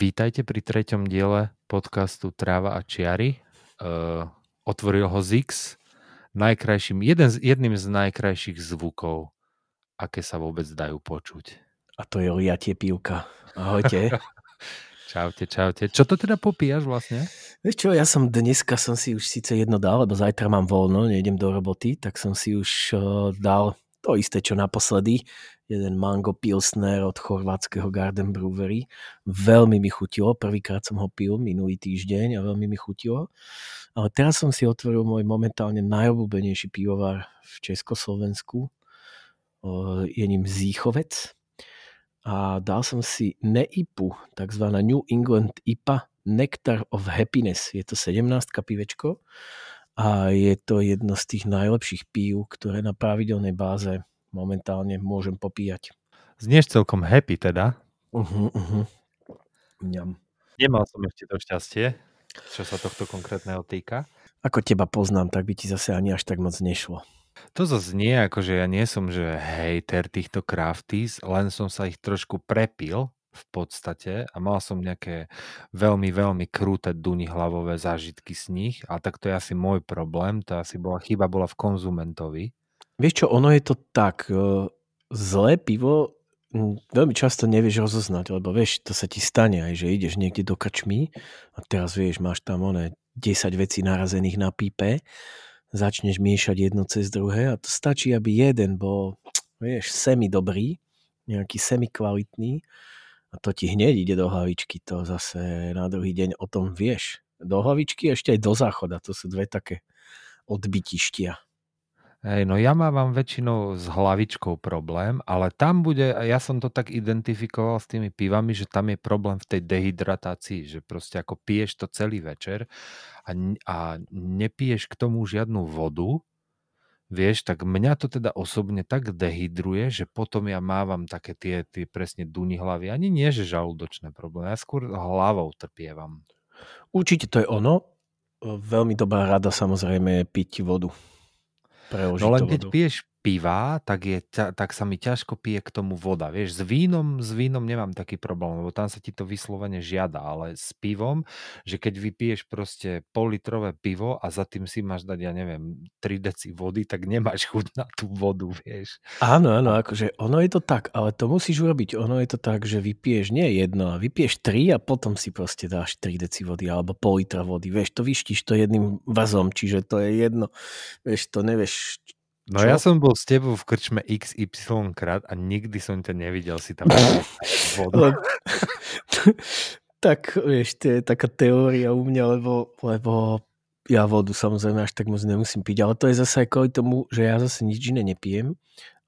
Vítajte pri treťom diele podcastu Tráva a čiary. Uh, otvoril ho Zix najkrajším, jeden z, jedným z najkrajších zvukov, aké sa vôbec dajú počuť. A to je liatie pívka. Ahojte. čaute, čaute. Čo to teda popíjaš vlastne? Vieš čo, ja som dneska som si už síce jedno dal, lebo zajtra mám voľno, nejdem do roboty, tak som si už uh, dal to isté, čo naposledy jeden mango pilsner od chorvátskeho Garden Brewery. Veľmi mi chutilo, prvýkrát som ho pil minulý týždeň a veľmi mi chutilo. Ale teraz som si otvoril môj momentálne najobľúbenejší pivovar v Československu. Je ním Zíchovec. A dal som si NEIPu, takzvaná New England IPA Nectar of Happiness. Je to 17 pivečko a je to jedno z tých najlepších pív, ktoré na pravidelnej báze momentálne môžem popíjať. Znieš celkom happy teda. Uh-huh, uh-huh. Mňam. Nemal som ešte to šťastie, čo sa tohto konkrétneho týka. Ako teba poznám, tak by ti zase ani až tak moc nešlo. To zase nie, akože ja nie som, že hejter týchto crafties, len som sa ich trošku prepil v podstate a mal som nejaké veľmi, veľmi krúte duny hlavové zážitky z nich a tak to je asi môj problém, to asi bola chyba bola v konzumentovi. Vieš čo, ono je to tak, e, zlé pivo veľmi často nevieš rozoznať, lebo vieš, to sa ti stane aj, že ideš niekde do krčmy a teraz vieš, máš tam one 10 vecí narazených na pípe, začneš miešať jedno cez druhé a to stačí, aby jeden bol, vieš, semi dobrý, nejaký semi kvalitný a to ti hneď ide do hlavičky, to zase na druhý deň o tom vieš. Do hlavičky ešte aj do záchoda, to sú dve také odbytištia. Hej, no ja mávam väčšinou s hlavičkou problém, ale tam bude, ja som to tak identifikoval s tými pivami, že tam je problém v tej dehydratácii, že proste ako piješ to celý večer a, a nepiješ k tomu žiadnu vodu, vieš, tak mňa to teda osobne tak dehydruje, že potom ja mávam také tie, tie presne duny hlavy. Ani nie, že žalúdočné problémy, ja skôr hlavou trpievam. Určite to je ono. Veľmi dobrá rada samozrejme je piť vodu. No len keď piješ piva, tak, je, tak sa mi ťažko pije k tomu voda. Vieš, s vínom, s vínom nemám taký problém, lebo tam sa ti to vyslovene žiada, ale s pivom, že keď vypiješ proste politrové pivo a za tým si máš dať, ja neviem, 3 deci vody, tak nemáš chuť na tú vodu, vieš. Áno, áno, akože ono je to tak, ale to musíš urobiť. Ono je to tak, že vypiješ nie jedno, vypiješ 3 a potom si proste dáš 3 deci vody alebo pol litra vody. Vieš, to vyštíš to jedným vazom, čiže to je jedno. Vieš, to nevieš, No Čo? ja som bol s tebou v krčme XY krát a nikdy som ťa nevidel si tam vodu. tak, vieš, to je taká teória u mňa, lebo, lebo ja vodu samozrejme až tak moc nemusím piť, ale to je zase aj kvôli tomu, že ja zase nič iné nepijem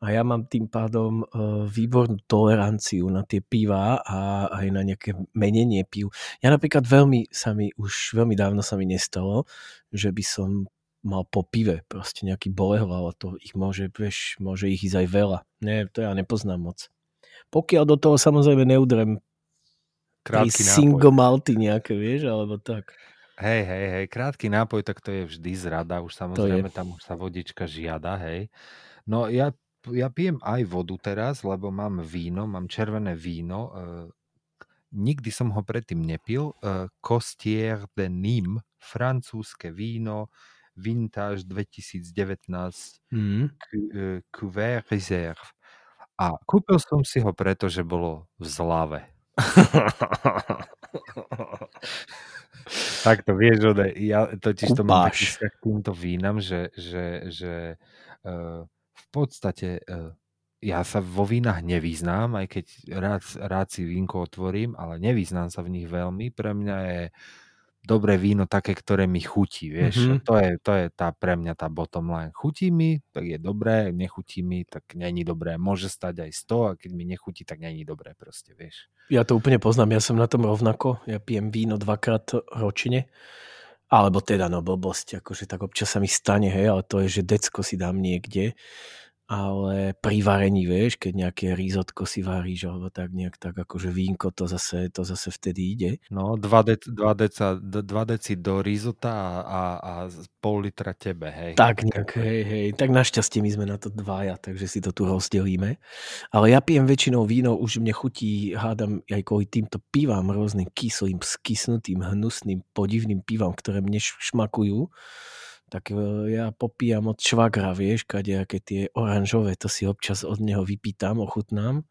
a ja mám tým pádom uh, výbornú toleranciu na tie piva a aj na nejaké menenie pív. Ja napríklad veľmi sa mi, už veľmi dávno sa mi nestalo, že by som mal po pive proste nejaký boleho, ale to ich môže, vieš, môže ich ísť aj veľa. Nie, to ja nepoznám moc. Pokiaľ do toho samozrejme neudrem krátky single malty nejaké, vieš, alebo tak. Hej, hej, hej, krátky nápoj, tak to je vždy zrada, už samozrejme tam už sa vodička žiada, hej. No ja, ja pijem aj vodu teraz, lebo mám víno, mám červené víno, e, nikdy som ho predtým nepil, e, Costier de Nîmes, francúzske víno, Vintage 2019 mm. Couvert Reserve. A kúpil som si ho preto, že bolo v zlave. tak to vieš, že ja totiž to mám taký k týmto vínam, že, že, že uh, v podstate uh, ja sa vo vínach nevyznám, aj keď rád, rád si vínko otvorím, ale nevyznám sa v nich veľmi. Pre mňa je dobré víno také, ktoré mi chutí, vieš. Mhm. Mm-hmm. To, je, to je tá pre mňa tá bottom line. Chutí mi, tak je dobré, nechutí mi, tak není dobré. Môže stať aj 100 a keď mi nechutí, tak není dobré proste, vieš. Ja to úplne poznám, ja som na tom rovnako. Ja pijem víno dvakrát ročne. Alebo teda, no blbosť, akože tak občas sa mi stane, hej, ale to je, že decko si dám niekde ale pri varení, vieš, keď nejaké rizotko si varíš, alebo tak nejak tak akože vínko, to zase, to zase vtedy ide. No, 2 dec, dva deca, dva deci do rizota a, a pol litra tebe, hej. Tak nejak, hej, hej. Tak našťastie my sme na to dvaja, takže si to tu rozdelíme. Ale ja pijem väčšinou víno, už mne chutí, hádam aj kvôli týmto pivám, rôznym kyslým, skysnutým, hnusným, podivným pivám, ktoré mne šmakujú tak e, ja popíjam od švagra, vieš, aké tie oranžové, to si občas od neho vypýtam, ochutnám.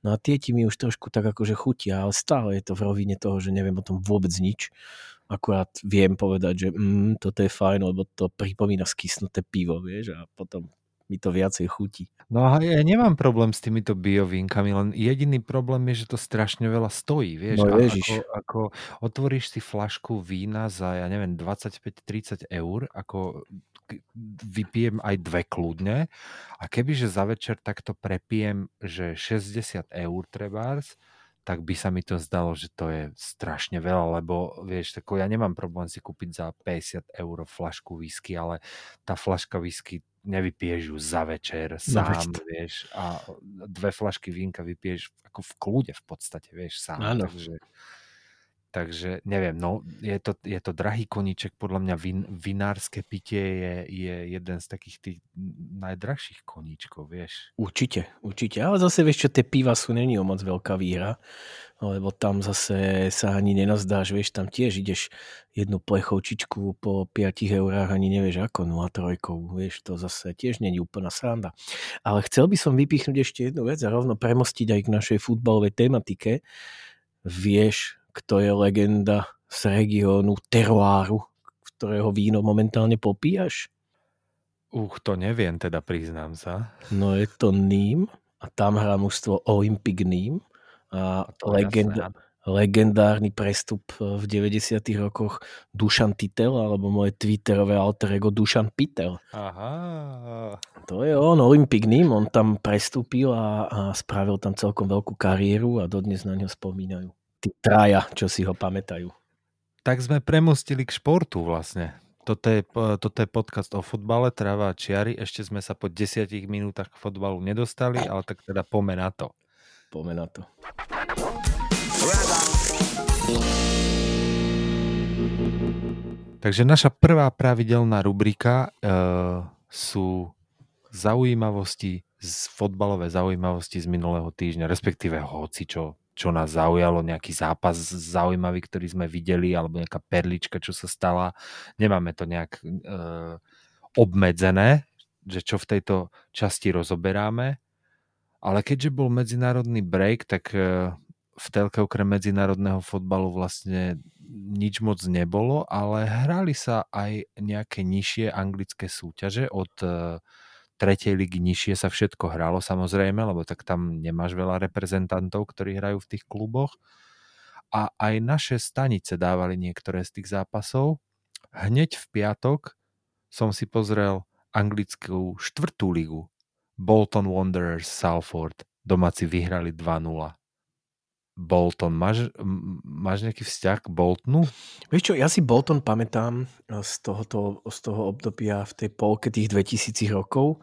No a tie ti mi už trošku tak akože chutia, ale stále je to v rovine toho, že neviem o tom vôbec nič. Akurát viem povedať, že mm, toto je fajn, lebo to pripomína skysnuté pivo, vieš, a potom mi to viacej chutí. No a ja nemám problém s týmito biovínkami, len jediný problém je, že to strašne veľa stojí, vieš. No, ježiš. ako, ako otvoríš si flašku vína za, ja neviem, 25-30 eur, ako vypijem aj dve kľudne a kebyže za večer takto prepijem, že 60 eur trebárs, tak by sa mi to zdalo, že to je strašne veľa, lebo vieš, tako ja nemám problém si kúpiť za 50 eur flašku whisky, ale tá flaška whisky nevypiješ ju za večer sám, no, vieš, a dve flašky vínka vypiješ ako v kľude v podstate, vieš, sám. Áno. Takže, takže neviem, no, je to, je to drahý koníček, podľa mňa vin, vinárske pitie je, je jeden z takých tých najdrahších koníčkov, vieš. Určite, určite, ale zase vieš čo, tie piva sú není o moc veľká výhra, lebo tam zase sa ani nenazdáš, vieš, tam tiež ideš jednu plechovčičku po 5 eurách ani nevieš ako, 0,3, vieš, to zase tiež není úplná sranda. Ale chcel by som vypichnúť ešte jednu vec a rovno premostiť aj k našej futbalovej tematike. Vieš, kto je legenda z regiónu Teruáru, ktorého víno momentálne popíjaš? Uch, to neviem, teda priznám sa. No je to Nîmes a tam hrá mužstvo Olympic Nîmes a legenda, legendárny prestup v 90 rokoch Dušan Titel, alebo moje twitterové alter ego Dušan Pitel. Aha. To je on, Olympic Nîmes, on tam prestúpil a, a spravil tam celkom veľkú kariéru a dodnes na ňo spomínajú. Tí traja, čo si ho pamätajú. Tak sme premostili k športu vlastne. Toto je, toto je podcast o futbale, tráva a čiary. Ešte sme sa po desiatich minútach k futbalu nedostali, ale tak teda pome na to. Pome na to. Takže naša prvá pravidelná rubrika e, sú zaujímavosti z fotbalové zaujímavosti z minulého týždňa, respektíve hoci čo, čo nás zaujalo, nejaký zápas zaujímavý, ktorý sme videli, alebo nejaká perlička, čo sa stala. Nemáme to nejak e, obmedzené, že čo v tejto časti rozoberáme. Ale keďže bol medzinárodný break, tak e, v telke okrem medzinárodného fotbalu vlastne nič moc nebolo, ale hrali sa aj nejaké nižšie anglické súťaže od e, tretej ligy nižšie sa všetko hralo samozrejme, lebo tak tam nemáš veľa reprezentantov, ktorí hrajú v tých kluboch. A aj naše stanice dávali niektoré z tých zápasov. Hneď v piatok som si pozrel anglickú štvrtú ligu. Bolton Wanderers Salford. Domáci vyhrali 2-0. Bolton. Máš, máš nejaký vzťah k Boltonu? Vieš čo, ja si Bolton pamätám e, z, tohoto, z toho obdobia v tej polke tých 2000 rokov,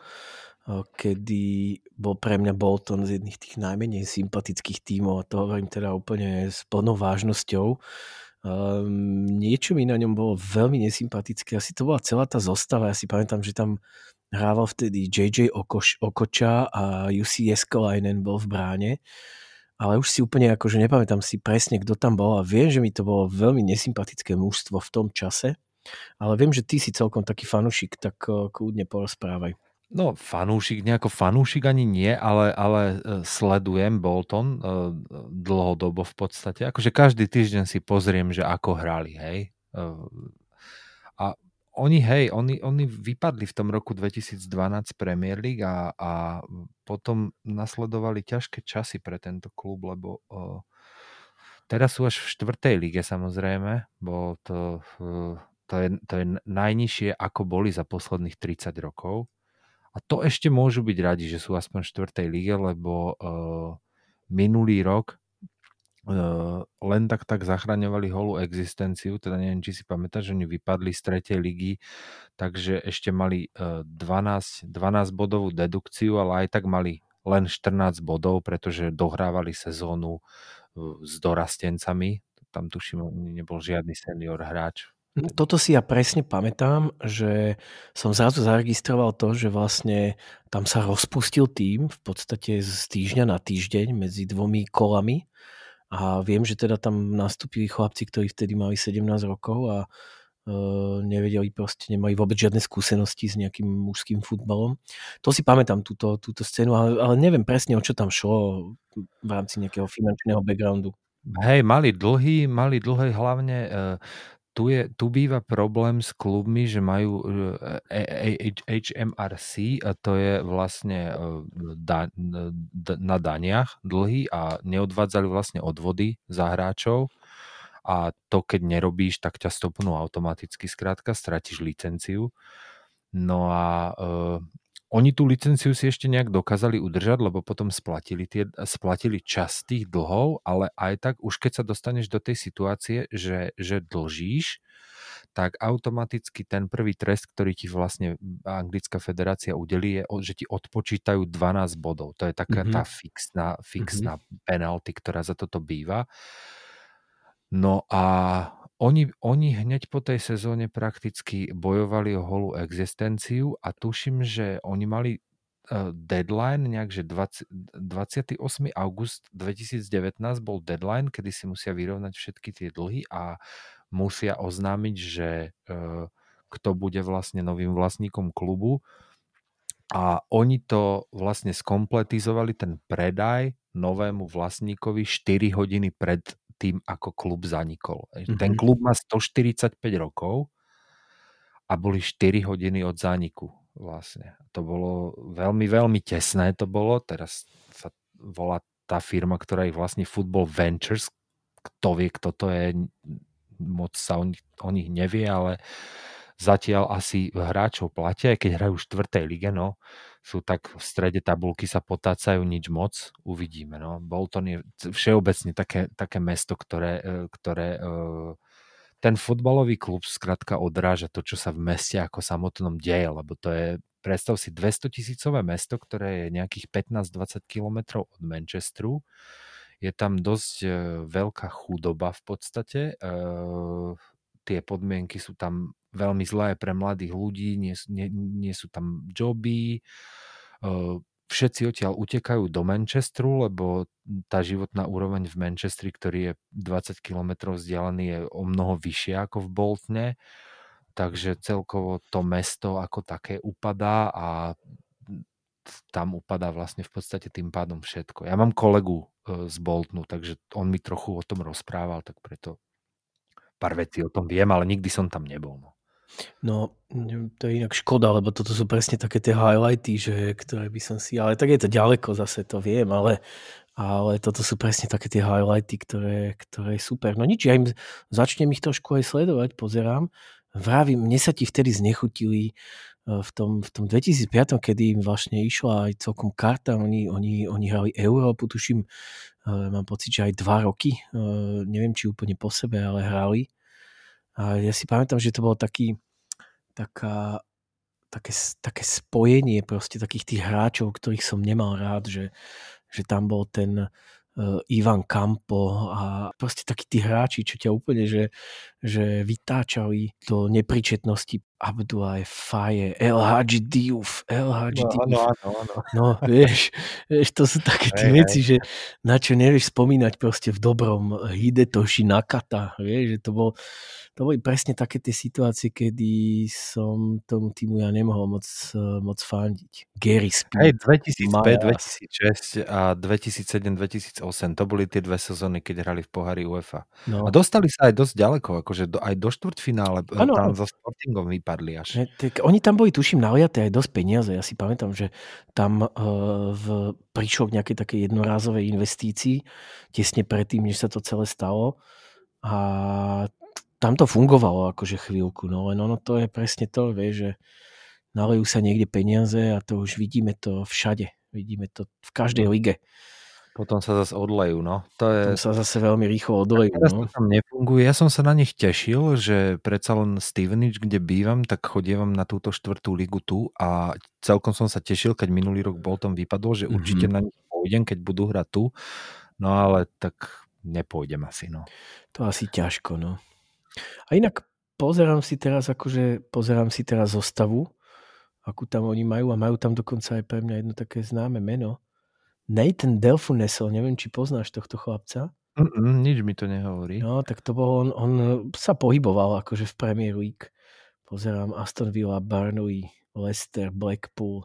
e, kedy bol pre mňa Bolton z jedných tých najmenej sympatických tímov a to hovorím teda úplne s plnou vážnosťou. Um, niečo mi na ňom bolo veľmi nesympatické. Asi to bola celá tá zostava. Ja si pamätám, že tam hrával vtedy JJ Okoš, Okoča a UC Eskalainen bol v bráne ale už si úplne akože nepamätám si presne, kto tam bol a viem, že mi to bolo veľmi nesympatické mužstvo v tom čase, ale viem, že ty si celkom taký fanúšik, tak uh, kľudne porozprávaj. No, fanúšik, nejako fanúšik ani nie, ale, ale uh, sledujem Bolton uh, dlhodobo v podstate. Akože každý týždeň si pozriem, že ako hrali, hej. A oni, hej, oni, oni vypadli v tom roku 2012 Premier League a, a potom nasledovali ťažké časy pre tento klub, lebo uh, Teraz sú až v štvrtej lige samozrejme, bo to, eh, to, je, to je najnižšie, ako boli za posledných 30 rokov. A to ešte môžu byť radi, že sú aspoň v štvrtej lige, lebo uh, minulý rok uh, len tak tak zachraňovali holú existenciu, teda neviem, či si pamätáš, že oni vypadli z tretej ligy, takže ešte mali uh, 12, 12 bodovú dedukciu, ale aj tak mali len 14 bodov, pretože dohrávali sezónu s dorastencami. Tam tuším, nebol žiadny senior hráč No, toto si ja presne pamätám, že som zrazu zaregistroval to, že vlastne tam sa rozpustil tým v podstate z týždňa na týždeň medzi dvomi kolami a viem, že teda tam nastúpili chlapci, ktorí vtedy mali 17 rokov a uh, nevedeli proste, nemali vôbec žiadne skúsenosti s nejakým mužským futbalom. To si pamätám, túto, túto scénu, ale, ale neviem presne, o čo tam šlo v rámci nejakého finančného backgroundu. Hej, mali dlhý, mali dlhé hlavne uh, tu, je, tu býva problém s klubmi, že majú HMRC e, a to je vlastne e, da, na daniach dlhý a neodvádzali vlastne odvody za hráčov a to keď nerobíš, tak ťa stopnú automaticky, skrátka, stratíš licenciu. No a oni tú licenciu si ešte nejak dokázali udržať, lebo potom splatili, tie, splatili čas tých dlhov, ale aj tak už keď sa dostaneš do tej situácie, že, že dlžíš, tak automaticky ten prvý trest, ktorý ti vlastne Anglická federácia udelí, je, že ti odpočítajú 12 bodov. To je taká mm-hmm. tá fixná, fixná mm-hmm. penalty, ktorá za toto býva. No a oni, oni hneď po tej sezóne prakticky bojovali o holú existenciu a tuším, že oni mali uh, deadline nejak, že 20, 28. august 2019 bol deadline, kedy si musia vyrovnať všetky tie dlhy a musia oznámiť, že uh, kto bude vlastne novým vlastníkom klubu. A oni to vlastne skompletizovali, ten predaj novému vlastníkovi 4 hodiny pred tým, ako klub zanikol. Mm-hmm. Ten klub má 145 rokov a boli 4 hodiny od zániku vlastne. To bolo veľmi, veľmi tesné to bolo. Teraz sa volá tá firma, ktorá je vlastne Football Ventures. Kto vie, kto to je, moc sa o nich, o nich nevie, ale zatiaľ asi hráčov platia, aj keď hrajú v štvrtej lige, no sú tak v strede tabulky sa potácajú nič moc, uvidíme. No. Bolton je všeobecne také, také mesto, ktoré, e, ktoré e, ten futbalový klub skrátka odráža to, čo sa v meste ako samotnom deje, lebo to je, predstav si, 200 tisícové mesto, ktoré je nejakých 15-20 kilometrov od Manchesteru. Je tam dosť e, veľká chudoba v podstate. Tie podmienky sú tam veľmi zlé pre mladých ľudí, nie, nie, nie sú tam joby, všetci odtiaľ utekajú do Manchesteru, lebo tá životná úroveň v Manchesteri, ktorý je 20 km vzdialený, je o mnoho vyššia ako v Boltne, takže celkovo to mesto ako také upadá a tam upadá vlastne v podstate tým pádom všetko. Ja mám kolegu e, z Boltnu, takže on mi trochu o tom rozprával, tak preto pár vecí o tom viem, ale nikdy som tam nebol. No. No, to je inak škoda, lebo toto sú presne také tie highlighty, že, ktoré by som si... Ale tak je to ďaleko, zase to viem, ale, ale toto sú presne také tie highlighty, ktoré, ktoré je super. No nič, ja im začnem ich trošku aj sledovať, pozerám. Vravím, mne sa ti vtedy znechutili e, v tom, v tom 2005, kedy im vlastne išla aj celkom karta, oni, oni, oni hrali Európu, tuším, e, mám pocit, že aj dva roky, e, neviem, či úplne po sebe, ale hrali. A ja si pamätám, že to bolo taký, taká, také, také spojenie proste takých tých hráčov, ktorých som nemal rád, že, že tam bol ten uh, Ivan Campo a proste takí tí hráči, čo ťa úplne, že, že vytáčali do nepričetnosti Abdullah El Hadži Diouf, El Hadži no, Diouf. Áno, áno, áno. No, vieš, vieš, to sú také tie veci, že na čo nevieš spomínať proste v dobrom Hidetoshi Nakata, vieš, že to bol to boli presne také tie situácie, kedy som tomu týmu ja nemohol moc, moc fandiť. Gary Speed. Hej, 2005, 2006 a 2007-2008, to boli tie dve sezóny, keď hrali v pohári UEFA. No. A dostali sa aj dosť ďaleko, akože akože do, aj do štvrťfinále e, Áno, tam so Sportingom vypadli až. Že, tak oni tam boli, tuším, naliaté aj dosť peniaze. Ja si pamätám, že tam uh, v, prišlo k nejakej takej jednorázovej investícii tesne predtým, než sa to celé stalo. A tam to fungovalo akože chvíľku. No len ono to je presne to, vieš, že nalejú sa niekde peniaze a to už vidíme to všade. Vidíme to v každej lige. Potom sa zase odlejú, no. To je... Potom sa zase veľmi rýchlo odlejú. Teraz No. to tam nefunguje. Ja som sa na nich tešil, že predsa len Stevenage, kde bývam, tak chodievam na túto štvrtú ligu tu a celkom som sa tešil, keď minulý rok Bolton vypadol, že Mhm. určite na nich pôjdem, keď budú hrať tu. No ale tak nepôjdem asi, no. To asi ťažko, no. A inak pozerám si teraz, akože pozerám si teraz zostavu, akú tam oni majú a majú tam dokonca aj pre mňa jedno také známe meno. Nathan Delfunesel, neviem, či poznáš tohto chlapca. Mm-mm, nič mi to nehovorí. No, tak to bol on, on sa pohyboval akože v Premier League. Pozerám Aston Villa, Burnley, Leicester, Blackpool,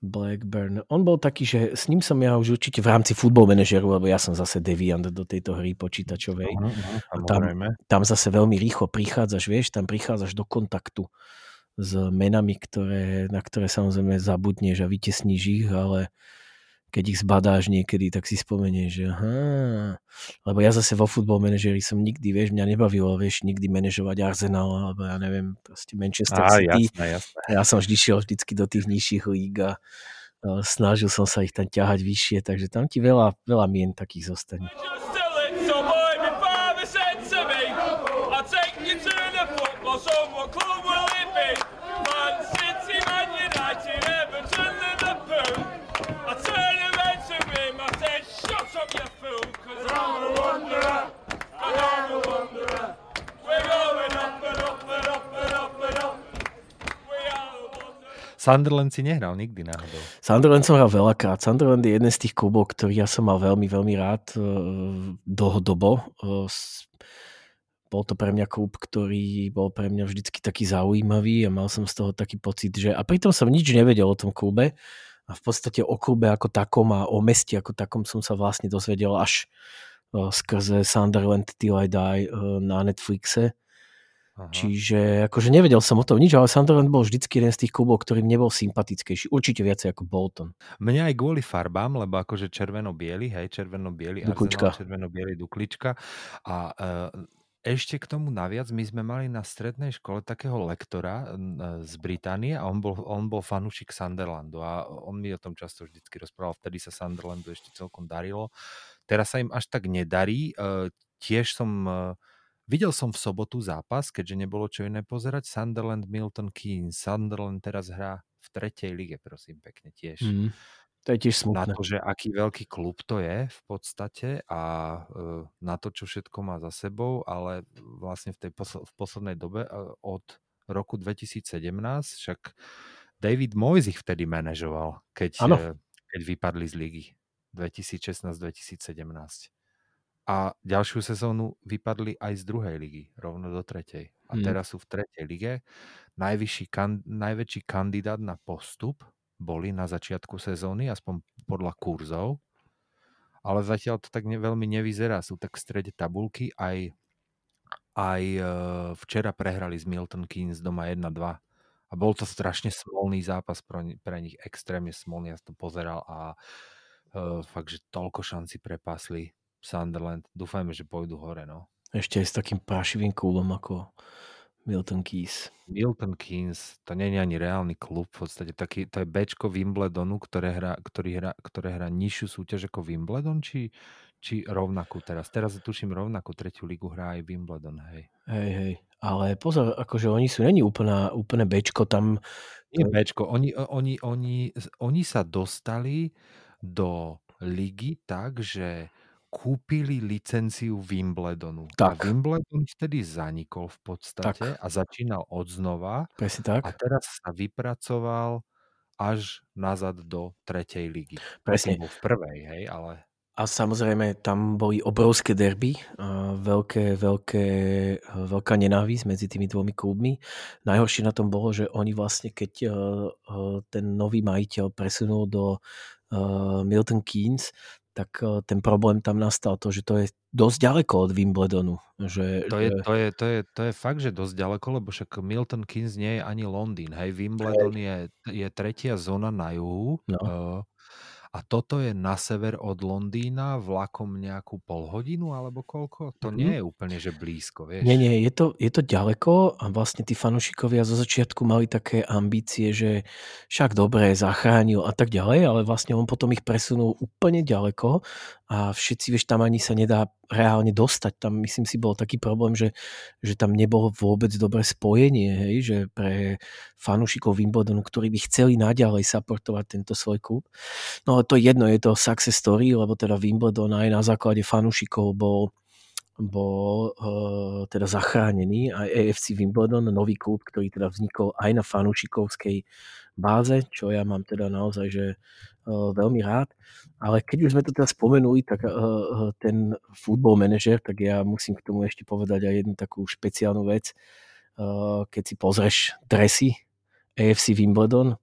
Blackburn. On bol taký, že s ním som ja už určite v rámci futbol manažeru, lebo ja som zase deviant do tejto hry počítačovej. Uh-huh, uh-huh, tam, tam zase veľmi rýchlo prichádzaš, vieš, tam prichádzaš do kontaktu s menami, ktoré, na ktoré samozrejme zabudneš a vytesníš ich, ale keď ich zbadáš niekedy, tak si spomenieš, že aha, lebo ja zase vo futbol manažeri som nikdy, vieš, mňa nebavilo, vieš, nikdy manažovať Arsenal, alebo ja neviem, proste Manchester Á, City. jasné, jasné. Ja som vždy šiel vždycky do tých nižších líg a a snažil som sa ich tam ťahať vyššie, takže tam ti veľa, veľa mien takých zostane. Just it to boy, my father said to me, I'll take you to the football, so Sunderland si nehral nikdy náhodou. Sunderland som hral veľakrát. Sunderland je jeden z tých klubov, ktorý ja som mal veľmi, veľmi rád uh, dlhodobo. S- bol to pre mňa klub, ktorý bol pre mňa vždycky taký zaujímavý a mal som z toho taký pocit, že... A pritom som nič nevedel o tom klube a v podstate o klube ako takom a o meste ako takom som sa vlastne dozvedel až uh, skrze Sunderland Till I Die na Netflixe. Aha. Čiže akože nevedel som o tom nič, ale Sunderland bol vždycky jeden z tých klubov, ktorým nebol sympatickejší. Určite viacej ako Bolton. Mňa aj kvôli farbám, lebo akože červeno-biely, hej, červeno-biely. Arsenal, červeno-biely, duklička. A e, ešte k tomu naviac, my sme mali na strednej škole takého lektora e, z Británie a on bol, on bol fanúšik Sunderlandu a on mi o tom často vždycky rozprával, vtedy sa Sunderlandu ešte celkom darilo. Teraz sa im až tak nedarí. E, tiež som... Videl som v sobotu zápas, keďže nebolo čo iné pozerať. Sunderland Milton Keynes. Sunderland teraz hrá v tretej lige, prosím pekne tiež. Mm. To je tiež Na smutné. to, že aký veľký klub to je v podstate a e, na to, čo všetko má za sebou, ale vlastne v tej posl- v poslednej dobe e, od roku 2017 však David Moyes ich vtedy manažoval, keď, e, keď vypadli z ligy 2016-2017. A ďalšiu sezónu vypadli aj z druhej ligy, rovno do tretej. A Mm. teraz sú v tretej lige. Najvyšší kan- najväčší kandidát na postup boli na začiatku sezóny, aspoň podľa kurzov. Ale zatiaľ to tak ne- veľmi nevyzerá. Sú tak v strede tabulky. Aj, aj e, včera prehrali z Milton Keynes doma 1-2. A bol to strašne smolný zápas pre, pre nich. Extrémne smolný. Ja som to pozeral a e, fakt, že toľko šanci prepasli Sunderland. Dúfajme, že pôjdu hore. No. Ešte aj s takým prášivým klubom ako Milton Keys. Milton Keynes, to nie je ani reálny klub, v podstate taký, to je Bčko Wimbledonu, ktoré hrá, ktorý hrá, ktoré hrá nižšiu súťaž ako Wimbledon, či, či rovnakú teraz. Teraz tuším rovnakú tretiu ligu hrá aj Wimbledon, hej. Hej, hej. Ale pozor, akože oni sú není úplná, úplné Bčko, tam Nie Bčko, oni, oni, oni, oni sa dostali do ligy tak, že kúpili licenciu Wimbledonu. Tak. A Wimbledon vtedy zanikol v podstate Tak. a začínal od znova. presne tak. A teraz sa vypracoval až nazad do tretej ligy. Presne. Bol v prvej, hej, ale A samozrejme, tam boli obrovské derby, veľké, veľké, veľká nenávisť medzi tými dvomi klubmi. Najhoršie na tom bolo, že oni vlastne, keď eh, eh, ten nový majiteľ presunul do eh, Milton Keynes, tak e, ten problém tam nastal to, že to je dosť ďaleko od Wimbledonu. Že, To je, to, je, to, je, to je fakt, že dosť ďaleko, lebo však Milton Keynes nie je ani Londýn. Hej, Wimbledon je, je tretia zóna na juhu. No. Uh, a toto je na sever od Londýna vlakom nejakú polhodinu alebo koľko? To Mhm. nie je úplne, že blízko, vieš. Nie, nie, je to, je to ďaleko a vlastne tí fanúšikovia zo začiatku mali také ambície, že však dobre, zachránil a tak ďalej, ale vlastne on potom ich presunul úplne ďaleko a všetci, vieš, tam ani sa nedá reálne dostať. Tam myslím si bol taký problém, že, že tam nebolo vôbec dobré spojenie, hej, že pre fanúšikov Wimbledonu, ktorí by chceli naďalej supportovať tento svoj klub. No ale to je jedno, je to success story, lebo teda Wimbledon aj na základe fanúšikov bol bol uh, teda zachránený aj AFC Wimbledon, nový klub, ktorý teda vznikol aj na fanúšikovskej báze, čo ja mám teda naozaj že uh, veľmi rád. Ale keď už sme to teda spomenuli, tak uh, ten football manager, tak ja musím k tomu ešte povedať aj jednu takú špeciálnu vec. Keď si pozrieš dresy AFC Wimbledon,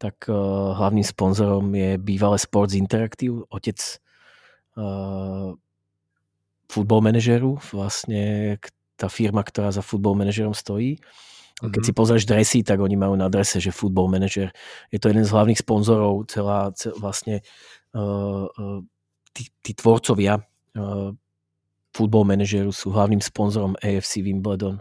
tak hlavným sponzorom je bývalé Sports Interactive, otec football manažeru, vlastne tá firma, ktorá za football manažerom stojí. A keď Mhm. si pozrieš dresy, tak oni majú na drese, že football manager. Je to jeden z hlavných sponzorov, celá, cel, vlastne uh, uh, tí, tí tvorcovia uh, football manažeru sú hlavným sponzorom AFC Wimbledon.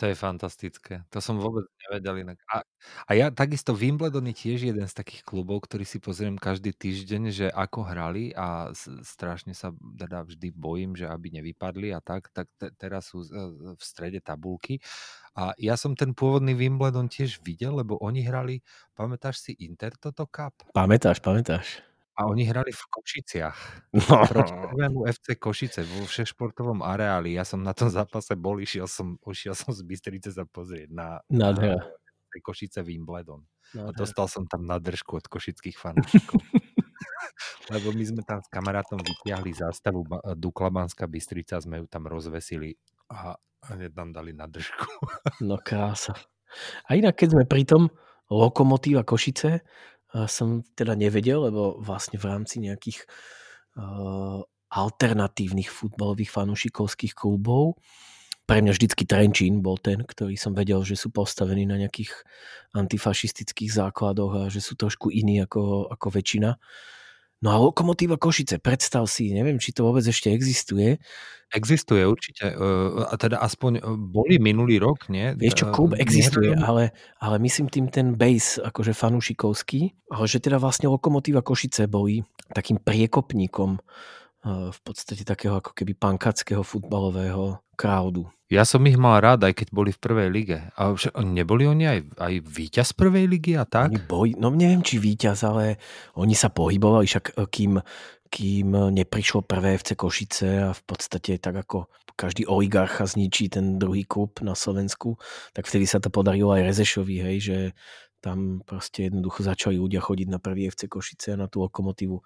To je fantastické. To som vôbec nevedel inak. A, a ja takisto Wimbledon je tiež jeden z takých klubov, ktorý si pozriem každý týždeň, že ako hrali a strašne sa teda vždy bojím, že aby nevypadli a tak, tak te, teraz sú z- v strede tabulky. A ja som ten pôvodný Wimbledon tiež videl, lebo oni hrali, pamätáš si Inter Toto Cup? Pamätáš, pamätáš. A oni hrali v Košiciach. No. Proti prvému FC Košice vo všešportovom areáli. Ja som na tom zápase bol, išiel som, išiel som z Bystrice sa pozrieť na, na Nádhera. FC Košice Wimbledon. A dostal som tam nadržku od košických fanúšikov. Lebo my sme tam s kamarátom vytiahli zástavu Dukla Banská Bystrica, sme ju tam rozvesili a hneď nám dali nadržku. No krása. A inak, keď sme pri tom, Lokomotíva Košice, som teda nevedel, lebo vlastne v rámci nejakých uh, alternatívnych futbalových fanúšikovských klubov, pre mňa vždycky Trenčín bol ten, ktorý som vedel, že sú postavení na nejakých antifašistických základoch a že sú trošku iní ako, ako väčšina. No a Lokomotíva Košice, predstav si, neviem, či to vôbec ešte existuje, Existuje určite. e, A teda aspoň e, boli minulý rok, nie? Vieš čo, E, klub existuje, ale, ale myslím tým ten base, akože fanúšikovský, ale že teda vlastne Lokomotíva Košice boli takým priekopníkom v podstate takého ako keby pankackého futbalového crowdu. Ja som ich mal rád, aj keď boli v prvej lige. A však neboli oni aj, aj víťaz prvej ligy a tak? Oni boli, no neviem, či víťaz, ale oni sa pohybovali, však eh, kým, kým neprišlo prvé FC Košice a v podstate tak ako každý oligarcha zničí ten druhý klub na Slovensku, tak vtedy sa to podarilo aj Rezešovi, hej, že tam proste jednoducho začali ľudia chodiť na prvý FC Košice a na tú lokomotívu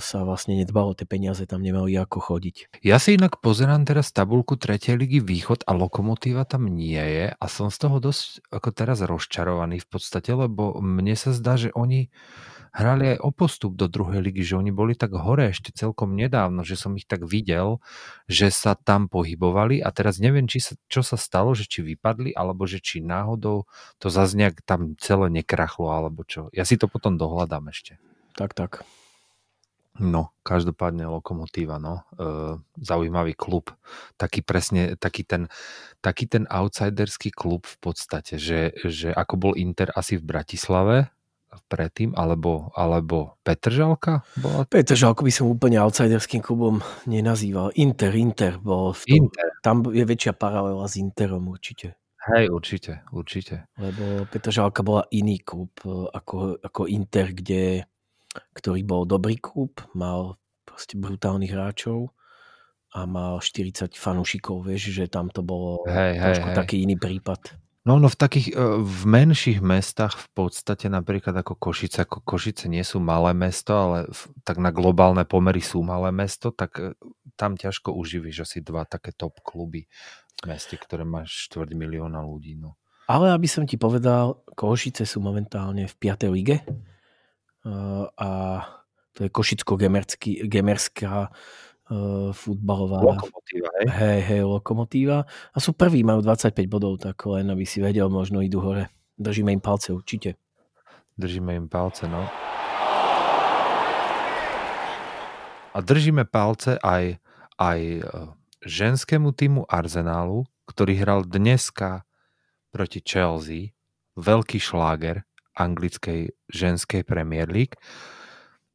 sa vlastne nedbalo, tie peniaze tam nemali ako chodiť. Ja si inak pozerám teraz tabulku 3. ligy Východ a Lokomotíva tam nie je a som z toho dosť ako teraz rozčarovaný v podstate, lebo mne sa zdá, že oni hrali aj o postup do druhej ligy, že oni boli tak hore ešte celkom nedávno, že som ich tak videl, že sa tam pohybovali a teraz neviem, či sa, čo sa stalo, že či vypadli, alebo že či náhodou to zase nejak tam celé nekrachlo, alebo čo. Ja si to potom dohľadám ešte. Tak, tak. No, každopádne Lokomotíva, no. E, zaujímavý klub. Taký presne, taký ten, taký ten outsiderský klub v podstate, že, že ako bol Inter asi v Bratislave predtým, alebo, alebo Petržalka bola? Petr Žalko by som úplne outsiderským klubom nenazýval. Inter, Inter bol v tom, Inter. tam je väčšia paralela s Interom určite. Hej, určite, určite. Lebo Petr Žalka bola iný klub e, ako, ako Inter, kde, ktorý bol dobrý klub, mal proste brutálnych hráčov a mal 40 fanúšikov, vieš, že tam to bolo Hej, hej, trošku hej. taký iný prípad. No, no v takých, e, v menších mestách v podstate napríklad ako Košice, ako Košice nie sú malé mesto, ale v, tak na globálne pomery sú malé mesto, tak e, tam ťažko uživíš asi dva také top kluby v meste, ktoré máš štvrť milióna ľudí. No. Ale aby som ti povedal, Košice sú momentálne v 5. lige a to je Košicko-Gemerská uh, futbalová. Lokomotíva, hej? Hej, hej, Lokomotíva. A sú prví, majú 25 bodov, tak len aby si vedel, možno idú hore. Držíme im palce určite. Držíme im palce, no. A držíme palce aj, aj e, ženskému týmu Arsenálu, ktorý hral dneska proti Chelsea, veľký šláger anglickej ženskej Premier League.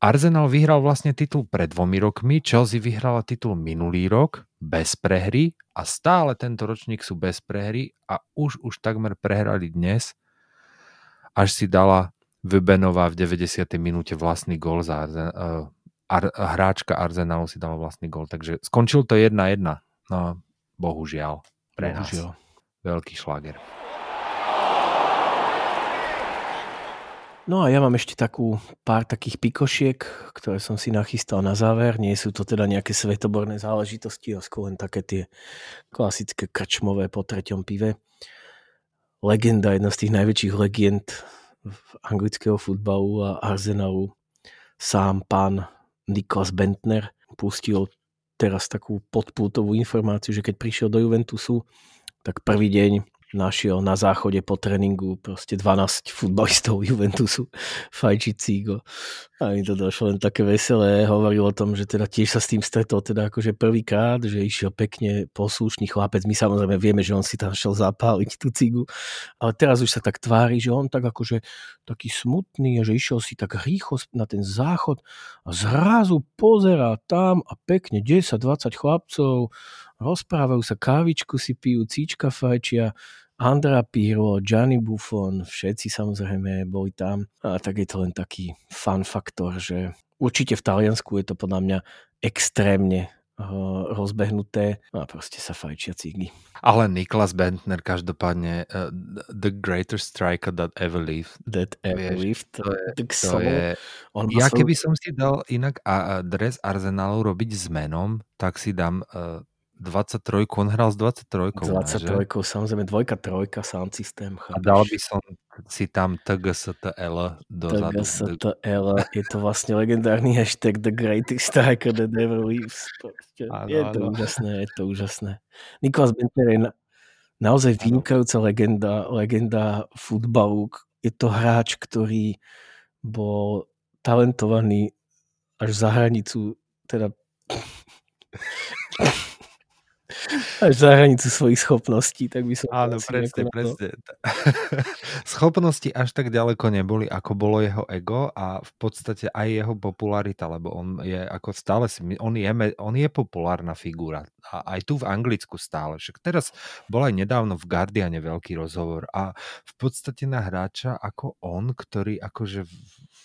Arsenal vyhral vlastne titul pred dvomi rokmi, Chelsea vyhrala titul minulý rok bez prehry a stále tento ročník sú bez prehry a už už takmer prehrali dnes, až si dala Vybenová v 90. minúte vlastný gol za Arzen, uh, Ar, hráčka Arsenalu si dala vlastný gol. Takže skončil to 1-1. No, bohužiaľ. Pre bohužiaľ. nás. Veľký šláger. No a ja mám ešte takú pár takých pikošiek, ktoré som si nachystal na záver. Nie sú to teda nejaké svetoborné záležitosti, a skôr len také tie klasické krčmové po treťom pive. Legenda, jedna z tých najväčších legend anglického futbalu a Arsenalu, sám pán Niklas Bentner pustil teraz takú podpútovú informáciu, že keď prišiel do Juventusu, tak prvý deň našiel na záchode po tréningu proste 12 futbalistov Juventusu fajčiť cígo. A mi to došlo len také veselé. Hovoril o tom, že teda tiež sa s tým stretol teda akože prvýkrát, že išiel pekne poslušný chlapec. My samozrejme vieme, že on si tam šiel zapáliť tú cigu. Ale teraz už sa tak tvári, že on tak akože taký smutný že išiel si tak rýchlo na ten záchod a zrazu pozerá tam a pekne 10-20 chlapcov rozprávajú sa, kávičku si pijú, cíčka fajčia Andra Pirlo, Gianni Buffon, všetci samozrejme boli tam. A tak je to len taký fun faktor, že určite v Taliansku je to podľa mňa extrémne uh, rozbehnuté a proste sa fajčia cigy. Ale Niklas Bentner každopádne uh, the greatest striker that ever lived. That ever lived. To je, to je, on ja svoj... keby som si dal inak a, a dres Arsenalu robiť s menom, tak si dám uh, 23, on hral s 23. 23, ne, samozrejme dvojka, trojka, sound systém. Chápeš? A dal by som si tam TGSTL dozadu. TGSTL, je to vlastne legendárny hashtag The Greatest Striker That Ever. Áno, je to áno. úžasné, je to úžasné. Nikolas Bentner je na, naozaj vynikajúca legenda, legenda futbalu. Je to hráč, ktorý bol talentovaný až za hranicu, teda až za hranicu svojich schopností, tak by som... Áno, presne, presne. Schopnosti až tak ďaleko neboli, ako bolo jeho ego a v podstate aj jeho popularita, lebo on je ako stále si, on je, on je populárna figúra a aj tu v Anglicku stále. Však teraz bol aj nedávno v Guardiane veľký rozhovor a v podstate na hráča ako on, ktorý akože v,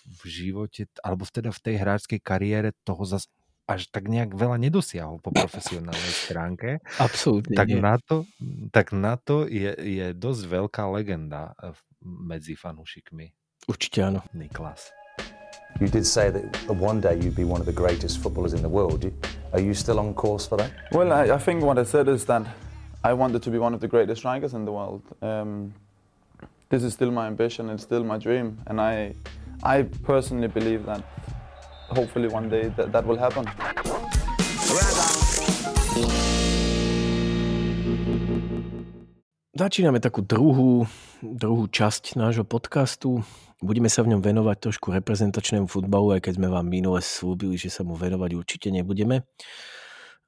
v živote, alebo teda v tej hráčskej kariére toho zase až tak nejak veľa nedosiahol po profesionálnej stránke. Absolútne tak nie. Na to, tak na to je, je dosť veľká legenda eh, medzi fanúšikmi. Určite áno. Niklas. You did say that one day you'd be one of the greatest footballers in the world. Are you still on course for that? Well, I, I think what I said is that I wanted to be one of the greatest strikers in the world. Um, this is still my ambition and still my dream, and I, I personally believe that hopefully one day that, that will happen. Začíname takú druhú, druhú časť nášho podcastu. Budeme sa v ňom venovať trošku reprezentačnému futbalu, aj keď sme vám minule slúbili, že sa mu venovať určite nebudeme.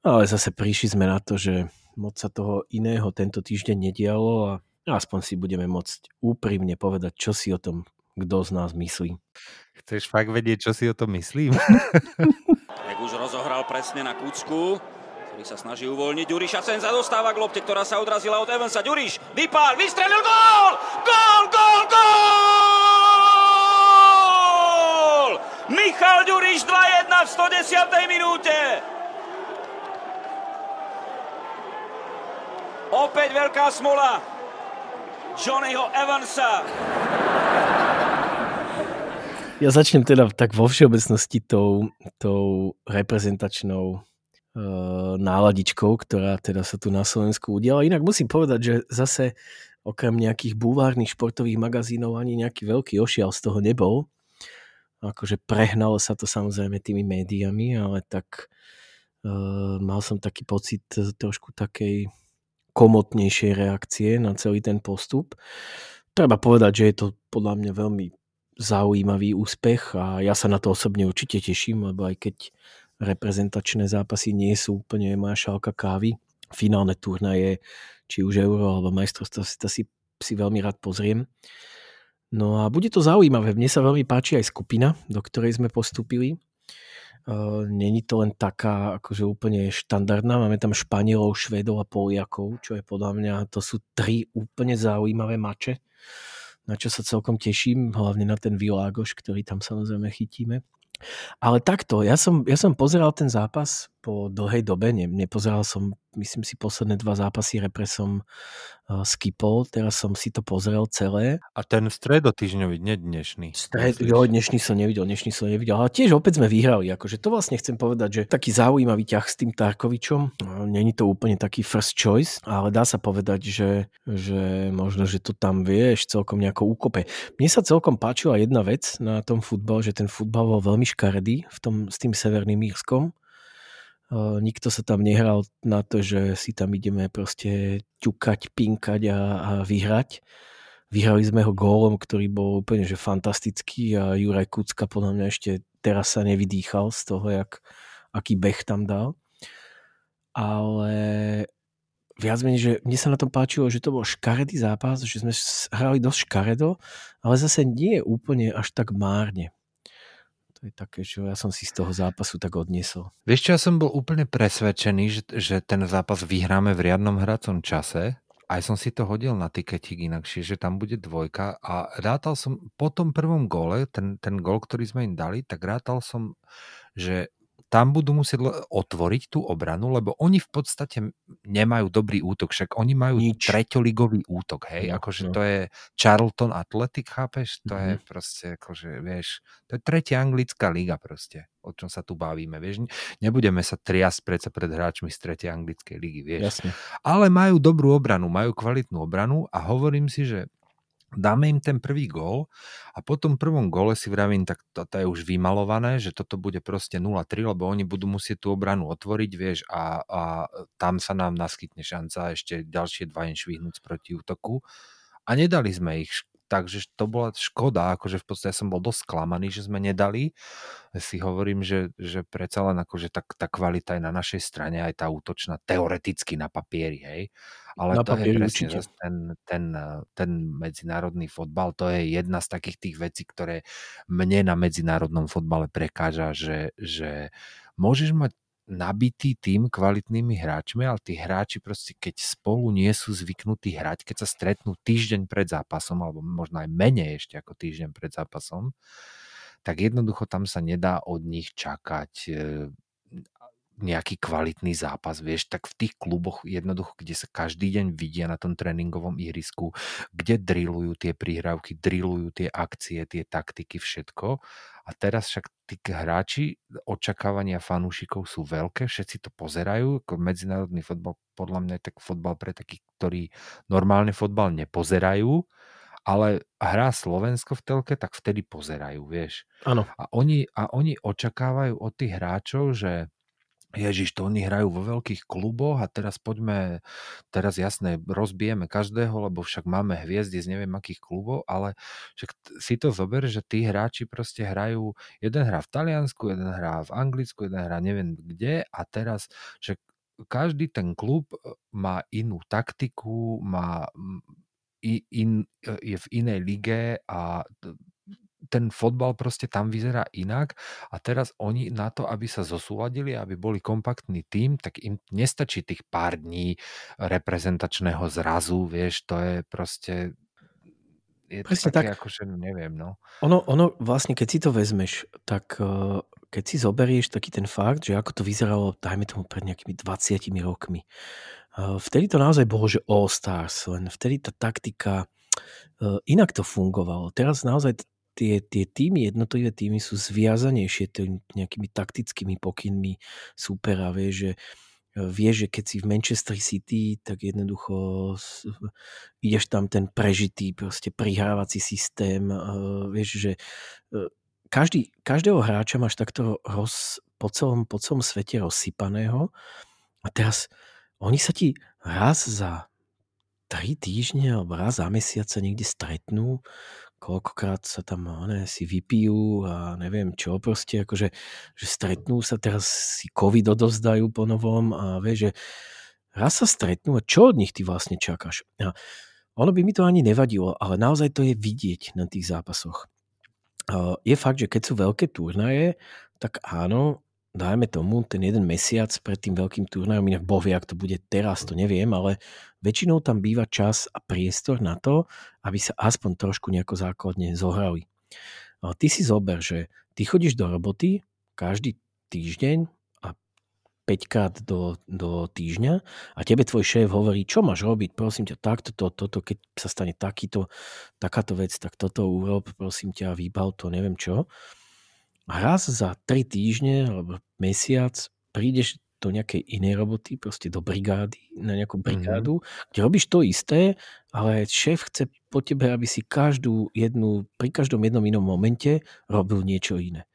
Ale zase prišli sme na to, že moc sa toho iného tento týždeň nedialo a aspoň si budeme môcť úprimne povedať, čo si o tom kto z nás myslí. Chceš fakt vedieť, čo si o tom myslím? Jak už rozohral presne na Kucku, ktorý sa snaží uvoľniť. Ďuriš a Senza dostáva k lopte, ktorá sa odrazila od Evansa. Ďuriš, vypál, vystrelil gól! Gól, gól, gól! Michal Ďuriš 2-1 v 110. minúte. Opäť veľká smola Johnnyho Evansa. Ja začnem teda tak vo všeobecnosti tou, tou reprezentačnou uh, náladičkou, ktorá teda sa tu na Slovensku udiala. Inak musím povedať, že zase okrem nejakých bulvárnych športových magazínov ani nejaký veľký ošial z toho nebol. akože prehnalo sa to samozrejme tými médiami, ale tak uh, mal som taký pocit trošku takej komotnejšej reakcie na celý ten postup. Treba povedať, že je to podľa mňa veľmi zaujímavý úspech a ja sa na to osobne určite teším, lebo aj keď reprezentačné zápasy nie sú úplne moja šálka kávy, finálne turnaje, či už Euro alebo majstrovstvo si, si, si veľmi rád pozriem. No a bude to zaujímavé. Mne sa veľmi páči aj skupina, do ktorej sme postúpili. Není to len taká akože úplne štandardná. Máme tam Španielov, Švedov a Poliakov, čo je podľa mňa, to sú tri úplne zaujímavé mače, na čo sa celkom teším, hlavne na ten Világoš, ktorý tam samozrejme chytíme. Ale takto, ja som, ja som pozeral ten zápas po dlhej dobe, ne, nepozeral som, myslím si, posledné dva zápasy repre som uh, skipol, teraz som si to pozrel celé. A ten stredotýždňový, nie dnešný. Stred, jo, dnešný som nevidel, dnešný som nevidel, ale tiež opäť sme vyhrali, akože to vlastne chcem povedať, že taký zaujímavý ťah s tým Tarkovičom, není to úplne taký first choice, ale dá sa povedať, že, že možno, že to tam vieš celkom nejako úkope. Mne sa celkom páčila jedna vec na tom futbal, že ten futbal bol veľmi škaredý v tom, s tým Severným Írskom, nikto sa tam nehral na to, že si tam ideme proste ťukať, pinkať a, a vyhrať. Vyhrali sme ho gólom, ktorý bol úplne že fantastický a Juraj Kucka podľa mňa ešte teraz sa nevydýchal z toho, jak, aký beh tam dal. Ale viac menej, že mne sa na tom páčilo, že to bol škaredý zápas, že sme hrali dosť škaredo, ale zase nie úplne až tak márne. To je také, čo ja som si z toho zápasu tak odniesol. Vieš čo, ja som bol úplne presvedčený, že, že ten zápas vyhráme v riadnom hracom čase. Aj som si to hodil na tiketik inakšie, že tam bude dvojka a rátal som po tom prvom gole, ten, ten gol, ktorý sme im dali, tak rátal som, že tam budú musieť otvoriť tú obranu, lebo oni v podstate nemajú dobrý útok, však oni majú Nič. treťoligový útok, hej, no, akože no. to je Charlton Athletic, chápeš? To mm-hmm. je mhm. proste, akože, vieš, to je tretia anglická liga proste, o čom sa tu bavíme, vieš, nebudeme sa triasť predsa pred hráčmi z tretej anglickej ligy, vieš. Jasne. Ale majú dobrú obranu, majú kvalitnú obranu a hovorím si, že dáme im ten prvý gól a po tom prvom gole si vravím, tak to, to je už vymalované, že toto bude proste 0-3, lebo oni budú musieť tú obranu otvoriť, vieš, a, a tam sa nám naskytne šanca ešte ďalšie dva švihnúť proti útoku. A nedali sme ich Takže to bola škoda, akože v podstate som bol dosť sklamaný, že sme nedali. Si hovorím, že, že predsa len akože tá, tá kvalita je na našej strane, aj tá útočná, teoreticky na papieri, hej. Ale na to je presne ten, ten, ten medzinárodný fotbal, to je jedna z takých tých vecí, ktoré mne na medzinárodnom fotbale prekáža, že, že môžeš mať nabitý tým kvalitnými hráčmi, ale tí hráči proste, keď spolu nie sú zvyknutí hrať, keď sa stretnú týždeň pred zápasom, alebo možno aj menej ešte ako týždeň pred zápasom, tak jednoducho tam sa nedá od nich čakať e, nejaký kvalitný zápas, vieš, tak v tých kluboch jednoducho, kde sa každý deň vidia na tom tréningovom ihrisku, kde drillujú tie príhrávky, drillujú tie akcie, tie taktiky, všetko. A teraz však tí hráči, očakávania fanúšikov sú veľké, všetci to pozerajú, ako medzinárodný fotbal podľa mňa je tak fotbal pre takých, ktorí normálne fotbal nepozerajú, ale hrá Slovensko v telke, tak vtedy pozerajú, vieš. Áno. A oni, a oni očakávajú od tých hráčov, že Ježiš, to oni hrajú vo veľkých kluboch a teraz poďme, teraz jasné, rozbijeme každého, lebo však máme hviezdy z neviem akých klubov, ale však si to zober, že tí hráči proste hrajú, jeden hrá v Taliansku, jeden hrá v Anglicku, jeden hrá neviem kde a teraz, že každý ten klub e, má inú taktiku, má in, e, je v inej lige a ten fotbal proste tam vyzerá inak a teraz oni na to, aby sa zosúladili, aby boli kompaktný tým, tak im nestačí tých pár dní reprezentačného zrazu, vieš, to je proste je Presne také, tak. akože neviem, no. Ono, ono vlastne, keď si to vezmeš, tak eh, keď si zoberieš taký ten fakt, že ako to vyzeralo, dajme tomu pred nejakými 20 rokmi, eh, vtedy to naozaj bolo, že All Stars, len vtedy tá taktika eh, inak to fungovalo. Teraz naozaj tie, tie týmy, jednotlivé týmy sú zviazanejšie tým nejakými taktickými pokynmi supera, vieš, že e, vieš, že keď si v Manchester City, tak jednoducho ideš tam ten prežitý proste prihrávací systém, vieš, že e, každý, každého hráča máš takto roz, po, celom, po celom svete rozsypaného a teraz oni sa ti raz za tri týždne alebo raz za mesiac sa niekde stretnú, koľkokrát sa tam ne, si vypijú a neviem čo proste, akože že stretnú sa, teraz si covid odovzdajú po novom a vie, že raz sa stretnú a čo od nich ty vlastne čakáš? A ono by mi to ani nevadilo, ale naozaj to je vidieť na tých zápasoch. Je fakt, že keď sú veľké turnaje, tak áno, dajme tomu, ten jeden mesiac pred tým veľkým turnajom, inak boh vie, ak to bude teraz, to neviem, ale väčšinou tam býva čas a priestor na to, aby sa aspoň trošku nejako základne zohrali. Ty si zober, že ty chodíš do roboty každý týždeň a 5 krát do, do týždňa a tebe tvoj šéf hovorí, čo máš robiť, prosím ťa, takto, toto, toto, keď sa stane takýto, takáto vec, tak toto urob, prosím ťa, výbav to, neviem čo raz za 3 týždne alebo mesiac prídeš do nejakej inej roboty, proste do brigády, na nejakú mhm. brigádu, mm-hmm. kde robíš to isté, ale šéf chce po tebe, aby si každú jednu, pri každom jednom inom momente robil niečo iné.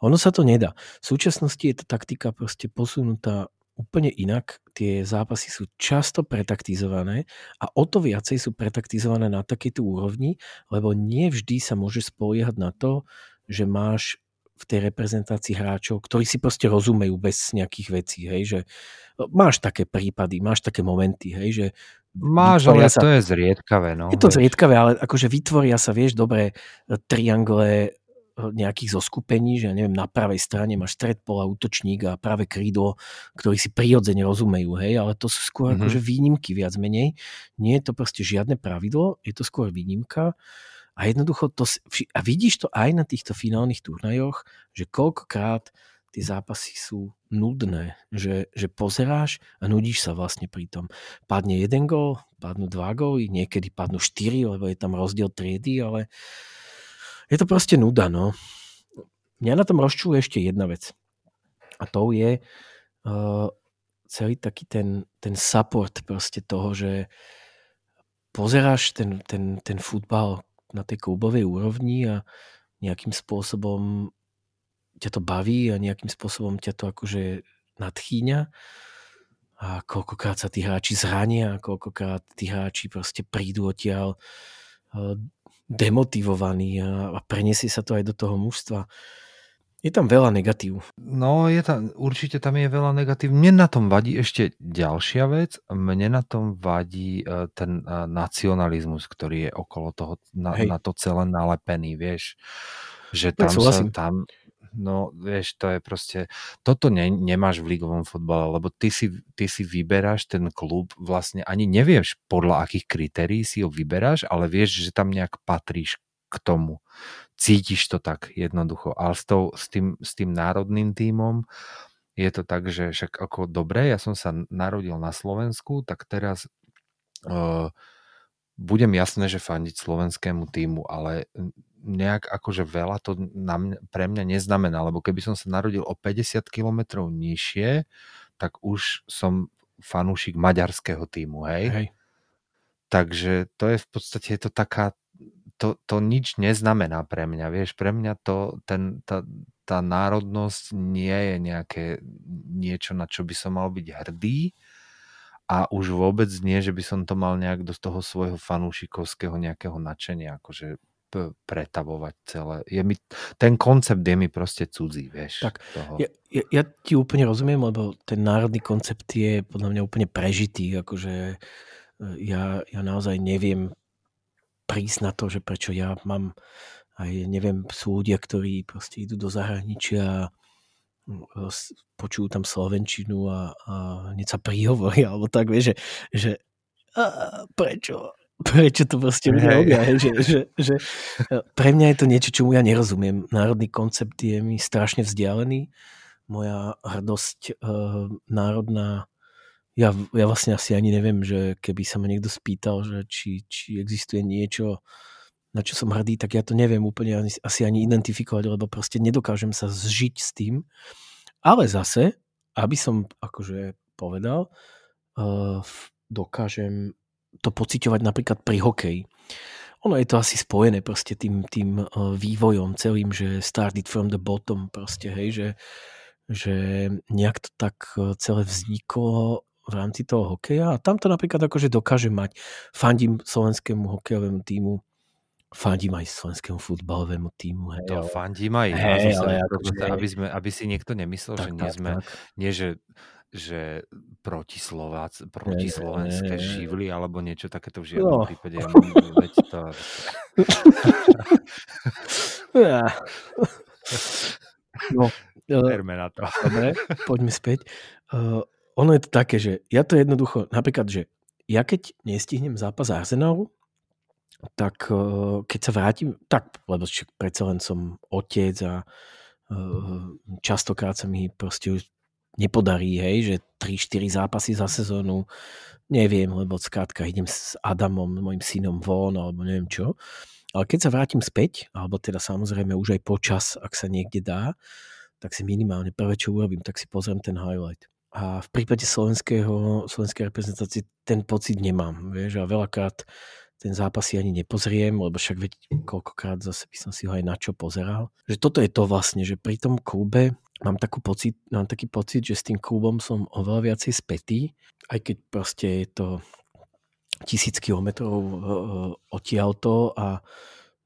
Ono sa to nedá. V súčasnosti je tá taktika proste posunutá úplne inak. Tie zápasy sú často pretaktizované a o to viacej sú pretaktizované na takejto úrovni, lebo nie vždy sa môže spoliehať na to, že máš v tej reprezentácii hráčov, ktorí si proste rozumejú bez nejakých vecí, hej, že no, máš také prípady, máš také momenty, hej, že Máš, ale sa, to je zriedkavé, no. Je to vieš. zriedkavé, ale akože vytvoria sa, vieš, dobré triangle eh, nejakých zoskupení, že ja neviem, na pravej strane máš stred pola, útočník a práve krídlo, ktorí si prirodzene rozumejú, hej, ale to sú skôr mm-hmm. akože výnimky viac menej. Nie je to proste žiadne pravidlo, je to skôr výnimka. A jednoducho to, a vidíš to aj na týchto finálnych turnajoch, že koľkokrát tie zápasy sú nudné, že, že pozeráš a nudíš sa vlastne pri tom. Padne jeden gól, padnú dva góly, niekedy padnú štyri, lebo je tam rozdiel triedy, ale je to proste nuda, no. Mňa na tom rozčuje ešte jedna vec. A to je uh, celý taký ten, ten support proste toho, že pozeráš ten, ten, ten futbal, na tej klubovej úrovni a nejakým spôsobom ťa to baví a nejakým spôsobom ťa to akože nadchýňa a koľkokrát sa tí hráči zrania a koľkokrát tí hráči proste prídu odtiaľ demotivovaní a, a preniesie sa to aj do toho mužstva. Je tam veľa negatív. No, je tam, určite tam je veľa negatív. Mne na tom vadí ešte ďalšia vec. Mne na tom vadí e, ten e, nacionalizmus, ktorý je okolo toho, na, na to celé nalepený, vieš. Že tam sa tam, no vieš, to je proste, toto ne, nemáš v ligovom fotbale, lebo ty si, ty si vyberáš ten klub, vlastne ani nevieš podľa akých kritérií si ho vyberáš, ale vieš, že tam nejak patríš k tomu cítiš to tak jednoducho. Ale s, tou, s, tým, s tým národným tímom je to tak, že však ako dobre, ja som sa narodil na Slovensku, tak teraz uh, budem jasné, že fandiť slovenskému týmu, ale nejak akože veľa to na mňa, pre mňa neznamená, lebo keby som sa narodil o 50 km nižšie, tak už som fanúšik maďarského týmu, hej? hej. Takže to je v podstate je to taká to, to nič neznamená pre mňa, vieš, pre mňa to, ten, tá, tá národnosť nie je nejaké niečo, na čo by som mal byť hrdý a už vôbec nie, že by som to mal nejak do toho svojho fanúšikovského nejakého nadšenia akože pretavovať celé. Je mi, ten koncept je mi proste cudzí, vieš. Tak, toho. Ja, ja, ja ti úplne rozumiem, lebo ten národný koncept je podľa mňa úplne prežitý, akože e, ja, ja naozaj neviem prísť na to, že prečo ja mám aj, neviem, sú ľudia, ktorí proste idú do zahraničia a počujú tam slovenčinu a, a hneď sa prihovoria, alebo tak, vieš, že, že a, prečo? Prečo to proste ľudia robia? Že, že, že, pre mňa je to niečo, čomu ja nerozumiem. Národný koncept je mi strašne vzdialený. Moja hrdosť e, národná ja, ja vlastne asi ani neviem, že keby sa ma niekto spýtal, že či, či existuje niečo, na čo som hrdý, tak ja to neviem úplne ani, asi ani identifikovať, lebo proste nedokážem sa zžiť s tým. Ale zase, aby som akože povedal, uh, dokážem to pociťovať napríklad pri hokeji. ono je to asi spojené proste tým, tým vývojom celým, že started from the bottom proste, hej, že, že nejak to tak celé vzniklo v rámci toho hokeja a tam to napríklad akože dokáže mať. Fandím slovenskému hokejovému týmu, fandím aj slovenskému futbalovému týmu. Hej, to ale... fandím aj hej, aby, ale sa, akože... aby, sme, aby si niekto nemyslel, tak, že nie tak, sme, tak. nie že že proti, Slovác, proti slovenské živly alebo niečo takéto v žiadnom no. prípade. Ja mám, veď to... no, Verme na to. Dobre, poďme späť. Uh, ono je to také, že ja to jednoducho, napríklad, že ja keď nestihnem zápas Arsenalu, tak uh, keď sa vrátim, tak, lebo predsa len som otec a uh, častokrát sa mi proste nepodarí, hej, že 3-4 zápasy za sezónu, neviem, lebo skrátka idem s Adamom, mojim synom von, alebo neviem čo. Ale keď sa vrátim späť, alebo teda samozrejme už aj počas, ak sa niekde dá, tak si minimálne prvé, čo urobím, tak si pozriem ten highlight. A v prípade slovenského, slovenskej reprezentácie ten pocit nemám. Vieš, a veľakrát ten zápas si ani nepozriem, lebo však veď koľkokrát zase by som si ho aj na čo pozeral. Že toto je to vlastne, že pri tom klube mám, takú pocit, mám taký pocit, že s tým klubom som oveľa viacej spätý, aj keď proste je to tisíc kilometrov e, odtiaľto a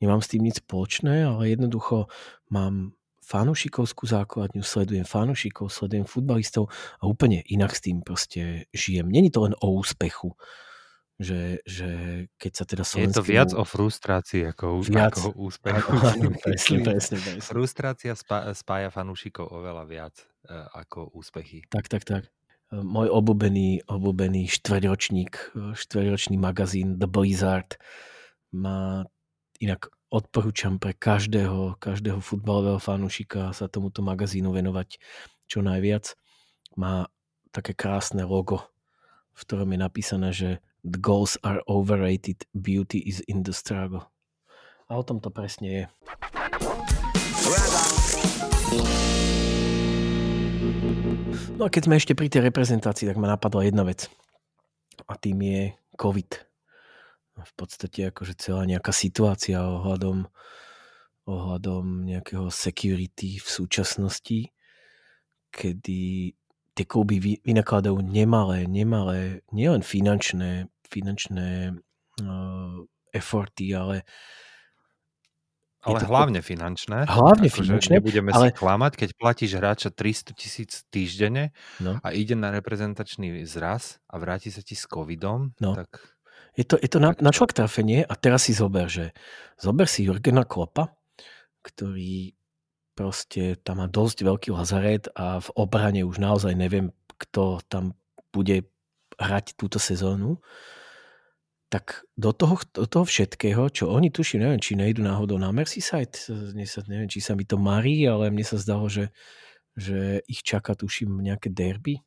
nemám s tým nič spoločné, ale jednoducho mám fanušikovskú základňu, sledujem fanušikov, sledujem futbalistov a úplne inak s tým proste žijem. Není to len o úspechu že, že keď sa teda slovenský... Je to viac o frustrácii ako, viac, ako úspechu. Áno, presne, presne, presne. Frustrácia spá, spája fanúšikov oveľa viac uh, ako úspechy. Tak, tak, tak. E, môj obľúbený, obľúbený štvrťročník, e, štvrťročný magazín The Blizzard má inak odporúčam pre každého, každého futbalového fanúšika sa tomuto magazínu venovať čo najviac. Má také krásne logo, v ktorom je napísané, že The goals are overrated, beauty is in the struggle. A o tom to presne je. No a keď sme ešte pri tej reprezentácii, tak ma napadla jedna vec. A tým je COVID. V podstate akože celá nejaká situácia ohľadom, ohľadom nejakého security v súčasnosti, kedy tie kluby vynakladajú nemalé, nemalé, nielen finančné finančné uh, efforty, ale ale to, hlavne finančné. Hlavne akože finančné. Nebudeme ale... si klamať, keď platíš hráča 300 tisíc týždenne no. a ide na reprezentačný zraz a vráti sa ti s covidom, no. tak... Je to, je to na, na šlak trafenie a teraz si zober, že zober si Jurgena Klopa, ktorý proste tam má dosť veľký lazaret a v obrane už naozaj neviem, kto tam bude hrať túto sezónu. Tak do toho, do toho všetkého, čo oni tuším, neviem, či nejdu náhodou na Merseyside, sa, neviem, či sa mi to marí, ale mne sa zdalo, že, že ich čaká, tuším, nejaké derby.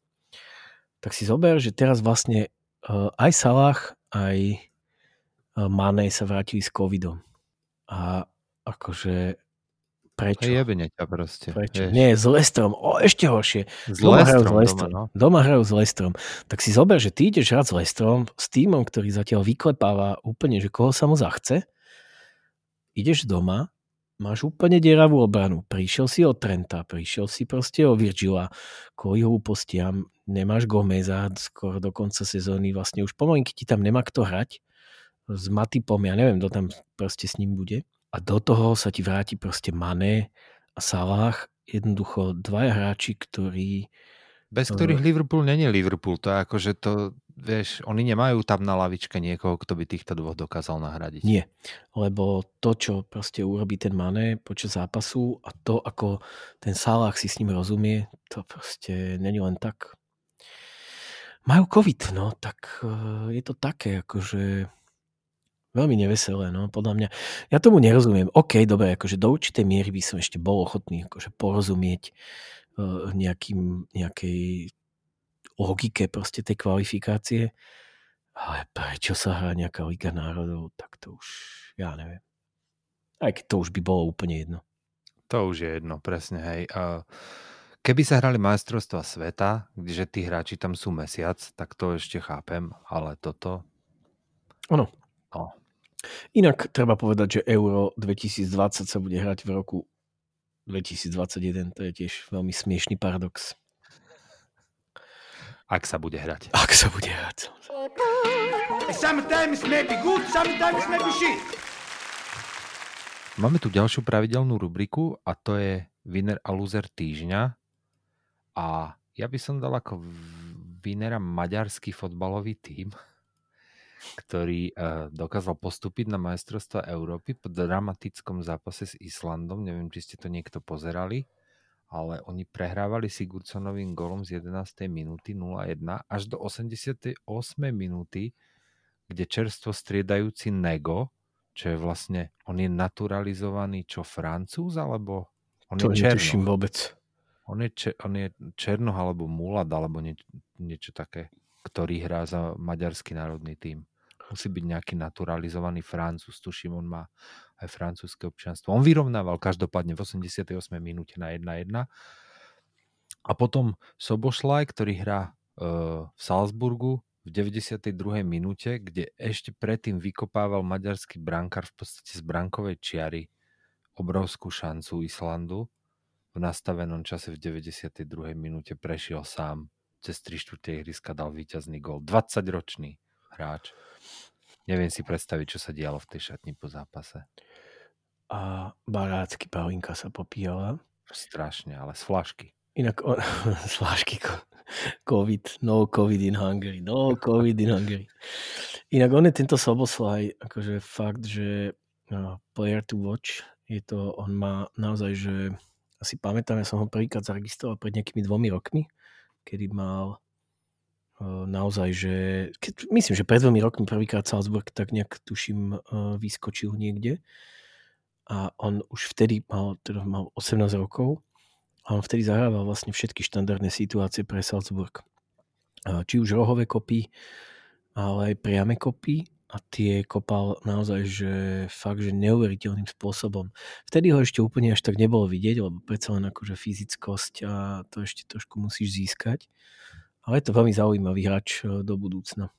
Tak si zober, že teraz vlastne uh, aj Salah, aj uh, Mane sa vrátili s covidom. A akože Prečo? Jebne ťa proste. Prečo? Vieš. Nie, s Lestrom. O, ešte horšie. S doma hrajú s Lestrom. Doma, no? doma hrajú s Lestrom. Tak si zober, že ty ideš hrať s Lestrom, s týmom, ktorý zatiaľ vyklepáva úplne, že koho sa mu zachce. Ideš doma, máš úplne deravú obranu. Prišiel si od Trenta, prišiel si proste o Virgila, kvôli hlúpostiam, nemáš Gomeza skoro do konca sezóny, vlastne už pomalinky ti tam nemá kto hrať. S Matipom, ja neviem, kto tam proste s ním bude a do toho sa ti vráti proste Mané a Salah, jednoducho dvaja hráči, ktorí... Bez ktorých uh, Liverpool není Liverpool, to je ako, že to, vieš, oni nemajú tam na lavičke niekoho, kto by týchto dvoch dokázal nahradiť. Nie, lebo to, čo proste urobí ten Mané počas zápasu a to, ako ten Salah si s ním rozumie, to proste není len tak. Majú COVID, no, tak uh, je to také, akože Veľmi neveselé, no, podľa mňa. Ja tomu nerozumiem. OK, dobre, akože do určitej miery by som ešte bol ochotný akože porozumieť uh, nejakým, nejakej logike proste tej kvalifikácie, ale prečo sa hrá nejaká Liga národov, tak to už, ja neviem. Aj keď to už by bolo úplne jedno. To už je jedno, presne, hej. Uh, keby sa hrali majstrovstva sveta, kde tí hráči tam sú mesiac, tak to ešte chápem, ale toto... Ono, No. Inak treba povedať, že Euro 2020 sa bude hrať v roku 2021. To je tiež veľmi smiešný paradox. Ak sa bude hrať. Ak sa bude hrať. Sometimes may be good, sometimes may be shit. Máme tu ďalšiu pravidelnú rubriku a to je winner a loser týždňa. A ja by som dal ako winnera maďarský fotbalový tím, ktorý uh, dokázal postúpiť na majstrovstva Európy po dramatickom zápase s Islandom. Neviem, či ste to niekto pozerali, ale oni prehrávali Sigurdsonovým golom z 11. minúty 0-1 až do 88. minúty, kde čerstvo striedajúci Nego, čo je vlastne, on je naturalizovaný čo Francúz, alebo on to je Černoch? vôbec. On je, če, on je Černoch alebo Mulad, alebo nie, niečo také, ktorý hrá za maďarský národný tím. Musí byť nejaký naturalizovaný Francúz, tuším, on má aj francúzske občianstvo. On vyrovnával každopádne v 88. minúte na 1-1. A potom Sobošlaj, ktorý hrá uh, v Salzburgu, v 92. minúte, kde ešte predtým vykopával maďarský brankár v podstate z brankovej čiary obrovskú šancu Islandu. V nastavenom čase v 92. minúte prešiel sám cez 3 čtvrte ihriska dal víťazný gol. 20-ročný hráč. Neviem si predstaviť, čo sa dialo v tej šatni po zápase. A barácky Paulinka sa popíjala. Strašne, ale z flašky. Inak on, z flašky COVID, no COVID in Hungary, no COVID in Hungary. Inak on je tento Soboslaj, akože fakt, že uh, player to watch, je to, on má naozaj, že asi pamätám, ja som ho prvýkrát zaregistroval pred nejakými dvomi rokmi, kedy mal uh, naozaj, že keď, myslím, že pred dvomi rokmi prvýkrát Salzburg tak nejak tuším uh, vyskočil niekde a on už vtedy mal, teda mal 18 rokov a on vtedy zahrával vlastne všetky štandardné situácie pre Salzburg. Či už rohové kopy, ale aj priame kopy a tie kopal naozaj, že fakt, že neuveriteľným spôsobom. Vtedy ho ešte úplne až tak nebolo vidieť, lebo predsa len akože fyzickosť a to ešte trošku musíš získať. Ale je to veľmi zaujímavý hráč e, do budúcna.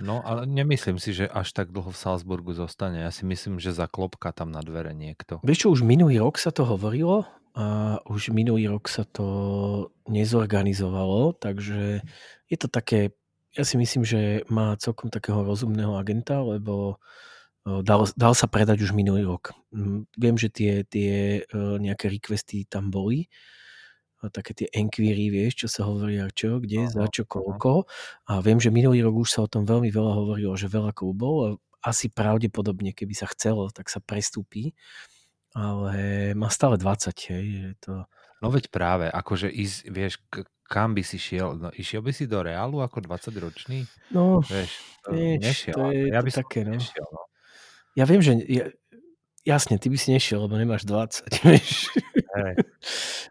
No, ale nemyslím si, že až tak dlho v Salzburgu zostane. Ja si myslím, že za klopka tam na dvere niekto. Vieš čo, už minulý rok sa to hovorilo a už minulý rok sa to nezorganizovalo, takže je to také, ja si myslím, že má celkom takého rozumného agenta, lebo dal, dal sa predať už minulý rok. Viem, že tie, tie nejaké requesty tam boli, také tie enquiry, vieš, čo sa hovorí, čo, kde, aha, za čo, koľko. A viem, že minulý rok už sa o tom veľmi veľa hovorilo, že veľa klubov a asi pravdepodobne, keby sa chcelo, tak sa prestúpi ale má stále 20, hej, je to... No veď práve, akože ísť, vieš, kam by si šiel? No, išiel by si do Reálu ako 20-ročný? No, vieš, vieš, nešiel, to je ja by to také, no. nešiel, no. Ja viem, že ja, jasne, ty by si nešiel, lebo nemáš 20, vieš. Hey.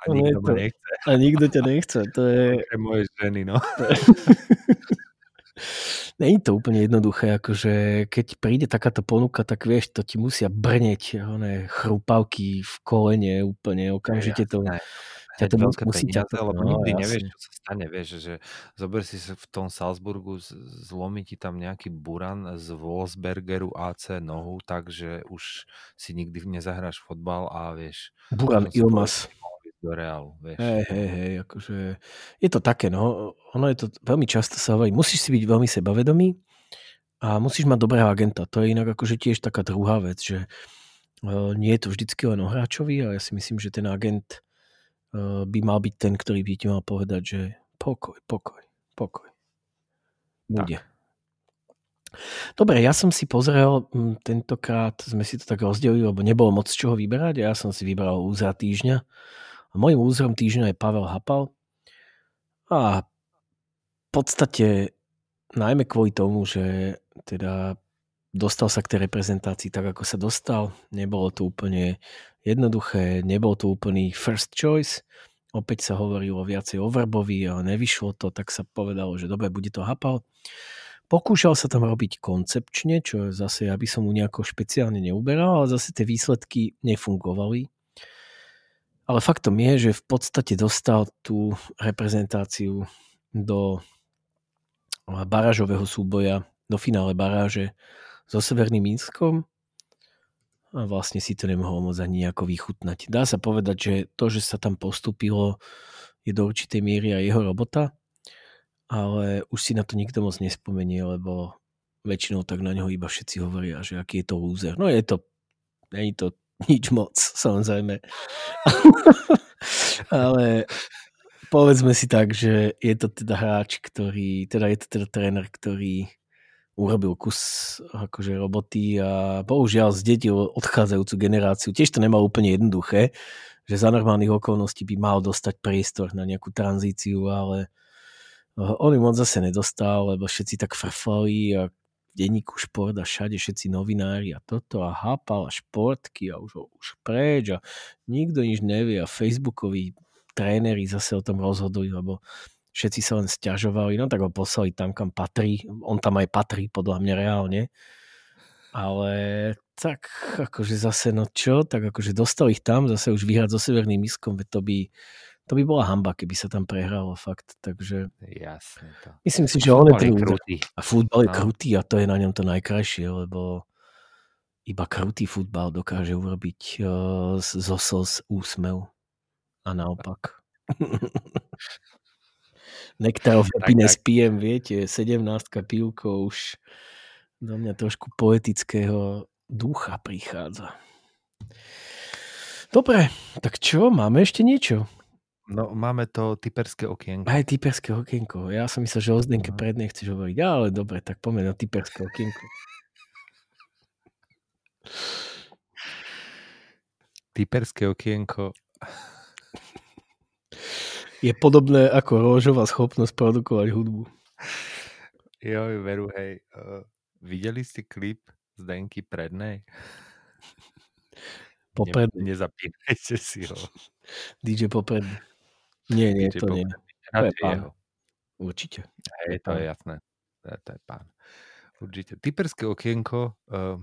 A nikto to, nechce. A nikto ťa nechce, to je... Okrem mojej ženy, no. Není to úplne jednoduché, akože keď príde takáto ponuka, tak vieš, to ti musia brneť one chrupavky v kolene úplne, okamžite to... Ťa to veľké musí peniaze, ťa to, lebo no, nikdy jasne. nevieš, čo sa stane, vieš, že zober si v tom Salzburgu, zlomí ti tam nejaký buran z Wolfsbergeru AC nohu, takže už si nikdy nezahráš fotbal a vieš... Buran Ilmas do Reálu, vieš. Hej, hej, hej, akože je to také, no, ono je to veľmi často sa hovorí, musíš si byť veľmi sebavedomý a musíš mať dobrého agenta. To je inak akože tiež taká druhá vec, že uh, nie je to vždycky len o hráčovi a ja si myslím, že ten agent by mal byť ten, ktorý by ti mal povedať, že pokoj, pokoj, pokoj. Bude. Tak. Dobre, ja som si pozrel, tentokrát sme si to tak rozdelili, lebo nebolo moc čoho vyberať a ja som si vybral úzra týždňa. A môjim úzrom týždňa je Pavel Hapal. A v podstate najmä kvôli tomu, že teda dostal sa k tej reprezentácii tak, ako sa dostal. Nebolo to úplne jednoduché, nebol to úplný first choice. Opäť sa hovorilo viacej o Verbovi, ale nevyšlo to, tak sa povedalo, že dobre, bude to Hapal. Pokúšal sa tam robiť koncepčne, čo zase ja by som mu nejako špeciálne neuberal, ale zase tie výsledky nefungovali. Ale faktom je, že v podstate dostal tú reprezentáciu do barážového súboja, do finále baráže so Severným Mínskom a vlastne si to nemohol moc ani nejako vychutnať. Dá sa povedať, že to, že sa tam postupilo, je do určitej miery aj jeho robota, ale už si na to nikto moc nespomenie, lebo väčšinou tak na neho iba všetci hovoria, že aký je to lúzer. No je to, je to nič moc, samozrejme. ale povedzme si tak, že je to teda hráč, ktorý, teda je to teda tréner, ktorý urobil kus akože roboty a bohužiaľ zdedil odchádzajúcu generáciu. Tiež to nemal úplne jednoduché, že za normálnych okolností by mal dostať priestor na nejakú tranzíciu, ale eh, on ju moc zase nedostal, lebo všetci tak frfali a denníku šport a všade všetci novinári a toto a hápal a športky a už, už preč a nikto nič nevie a facebookoví tréneri zase o tom rozhodujú, lebo všetci sa len stiažovali, no tak ho poslali tam, kam patrí. On tam aj patrí, podľa mňa reálne. Ale tak akože zase no čo, tak akože dostal ich tam, zase už vyhrať so Severným Miskom, to by, to by bola hamba, keby sa tam prehralo fakt, takže... Jasne to. Myslím si, že on je ten krutý. A futbal je No. krutý a to je na ňom to najkrajšie, lebo iba krutý futbal dokáže urobiť uh, zo slz úsmev a naopak. Nektarov happiness pijem, viete, 17 pivko už do mňa trošku poetického ducha prichádza. Dobre, tak čo, máme ešte niečo? No, máme to typerské okienko. Aj typerské okienko. Ja som myslel, že o Zdenke predne chceš hovoriť. Ale dobre, tak poďme na typerské okienko. Typerské okienko. Je podobné ako Róžová schopnosť produkovať hudbu. Joj, veru, hej. Uh, videli ste klip z Denky Prednej? Popredný. Ne, nezapínajte si ho. DJ Popredný. Nie, nie, DJ to nie. Popredný. To je pán. jeho. Určite. Hej, to je jasné. To je, to je pán. Určite. Typerské okienko uh,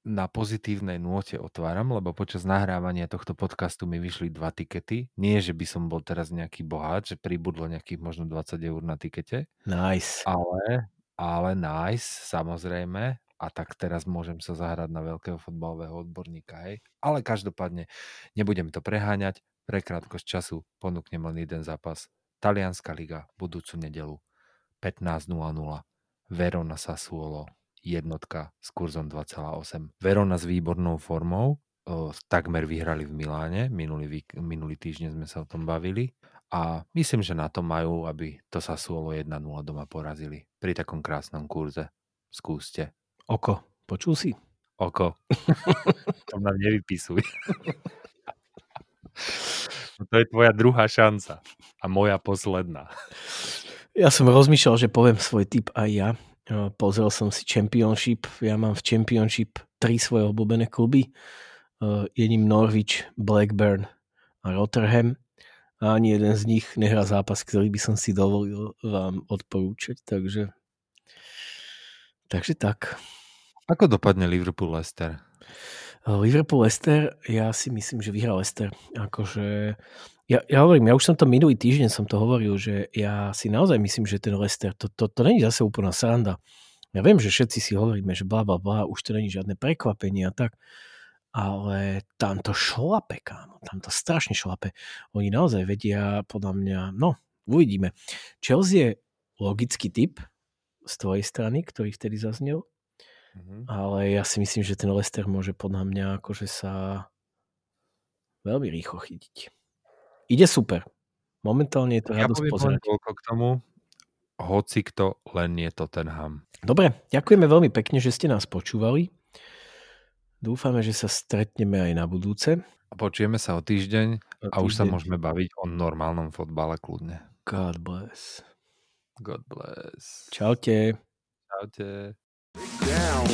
na pozitívnej nôte otváram, lebo počas nahrávania tohto podcastu mi vyšli dva tikety. Nie, že by som bol teraz nejaký boháč, že pribudlo nejakých možno 20 eur na tikete. Nice. Ale, ale nice, samozrejme. A tak teraz môžem sa zahrať na veľkého fotbalového odborníka, hej. Ale každopádne nebudem to preháňať. Pre krátkosť času ponúknem len jeden zápas. Talianská liga, budúcu nedelu, 15.00. Verona Sassuolo, jednotka s kurzom 2,8. Verona s výbornou formou, o, takmer vyhrali v Miláne, minulý, minulý týždeň sme sa o tom bavili a myslím, že na to majú, aby to Sassuolo 1-0 doma porazili. Pri takom krásnom kurze. Skúste. Oko. Počul si? Oko. to nám nevypisuj. No to je tvoja druhá šanca. A moja posledná. Ja som rozmýšľal, že poviem svoj tip aj ja. Pozrel som si Championship. Ja mám v Championship tri svoje obľúbené kluby. E, Je ním Norwich, Blackburn a Rotterdam. A ani jeden z nich nehrá zápas, ktorý by som si dovolil vám odporúčať. Takže, takže tak. Ako dopadne Liverpool-Leicester? Liverpool-Leicester, ja si myslím, že vyhrá Leicester. Akože, ja, ja hovorím, ja už som to minulý týždeň som to hovoril, že ja si naozaj myslím, že ten Leicester, to, to, to není zase úplná sranda. Ja viem, že všetci si hovoríme, že bla, bla, bla, už to není žiadne prekvapenie a tak, ale tam to šlape, kámo, tam to strašne šlape. Oni naozaj vedia, podľa mňa, no, uvidíme. Chelsea je logický typ z tvojej strany, ktorý vtedy zaznel, Mhm. ale ja si myslím, že ten Leicester môže podľa mňa akože sa veľmi rýchlo chytiť. Ide super. Momentálne je to Ja radosť pozerať. toľko k tomu, hoci kto, len nie Tottenham. Dobre, ďakujeme veľmi pekne, že ste nás počúvali. Dúfame, že sa stretneme aj na budúce. A počujeme sa o týždeň O a už sa týždeň. môžeme baviť o normálnom fotbale kľudne. God bless. God bless. Čaute. Čaute. down.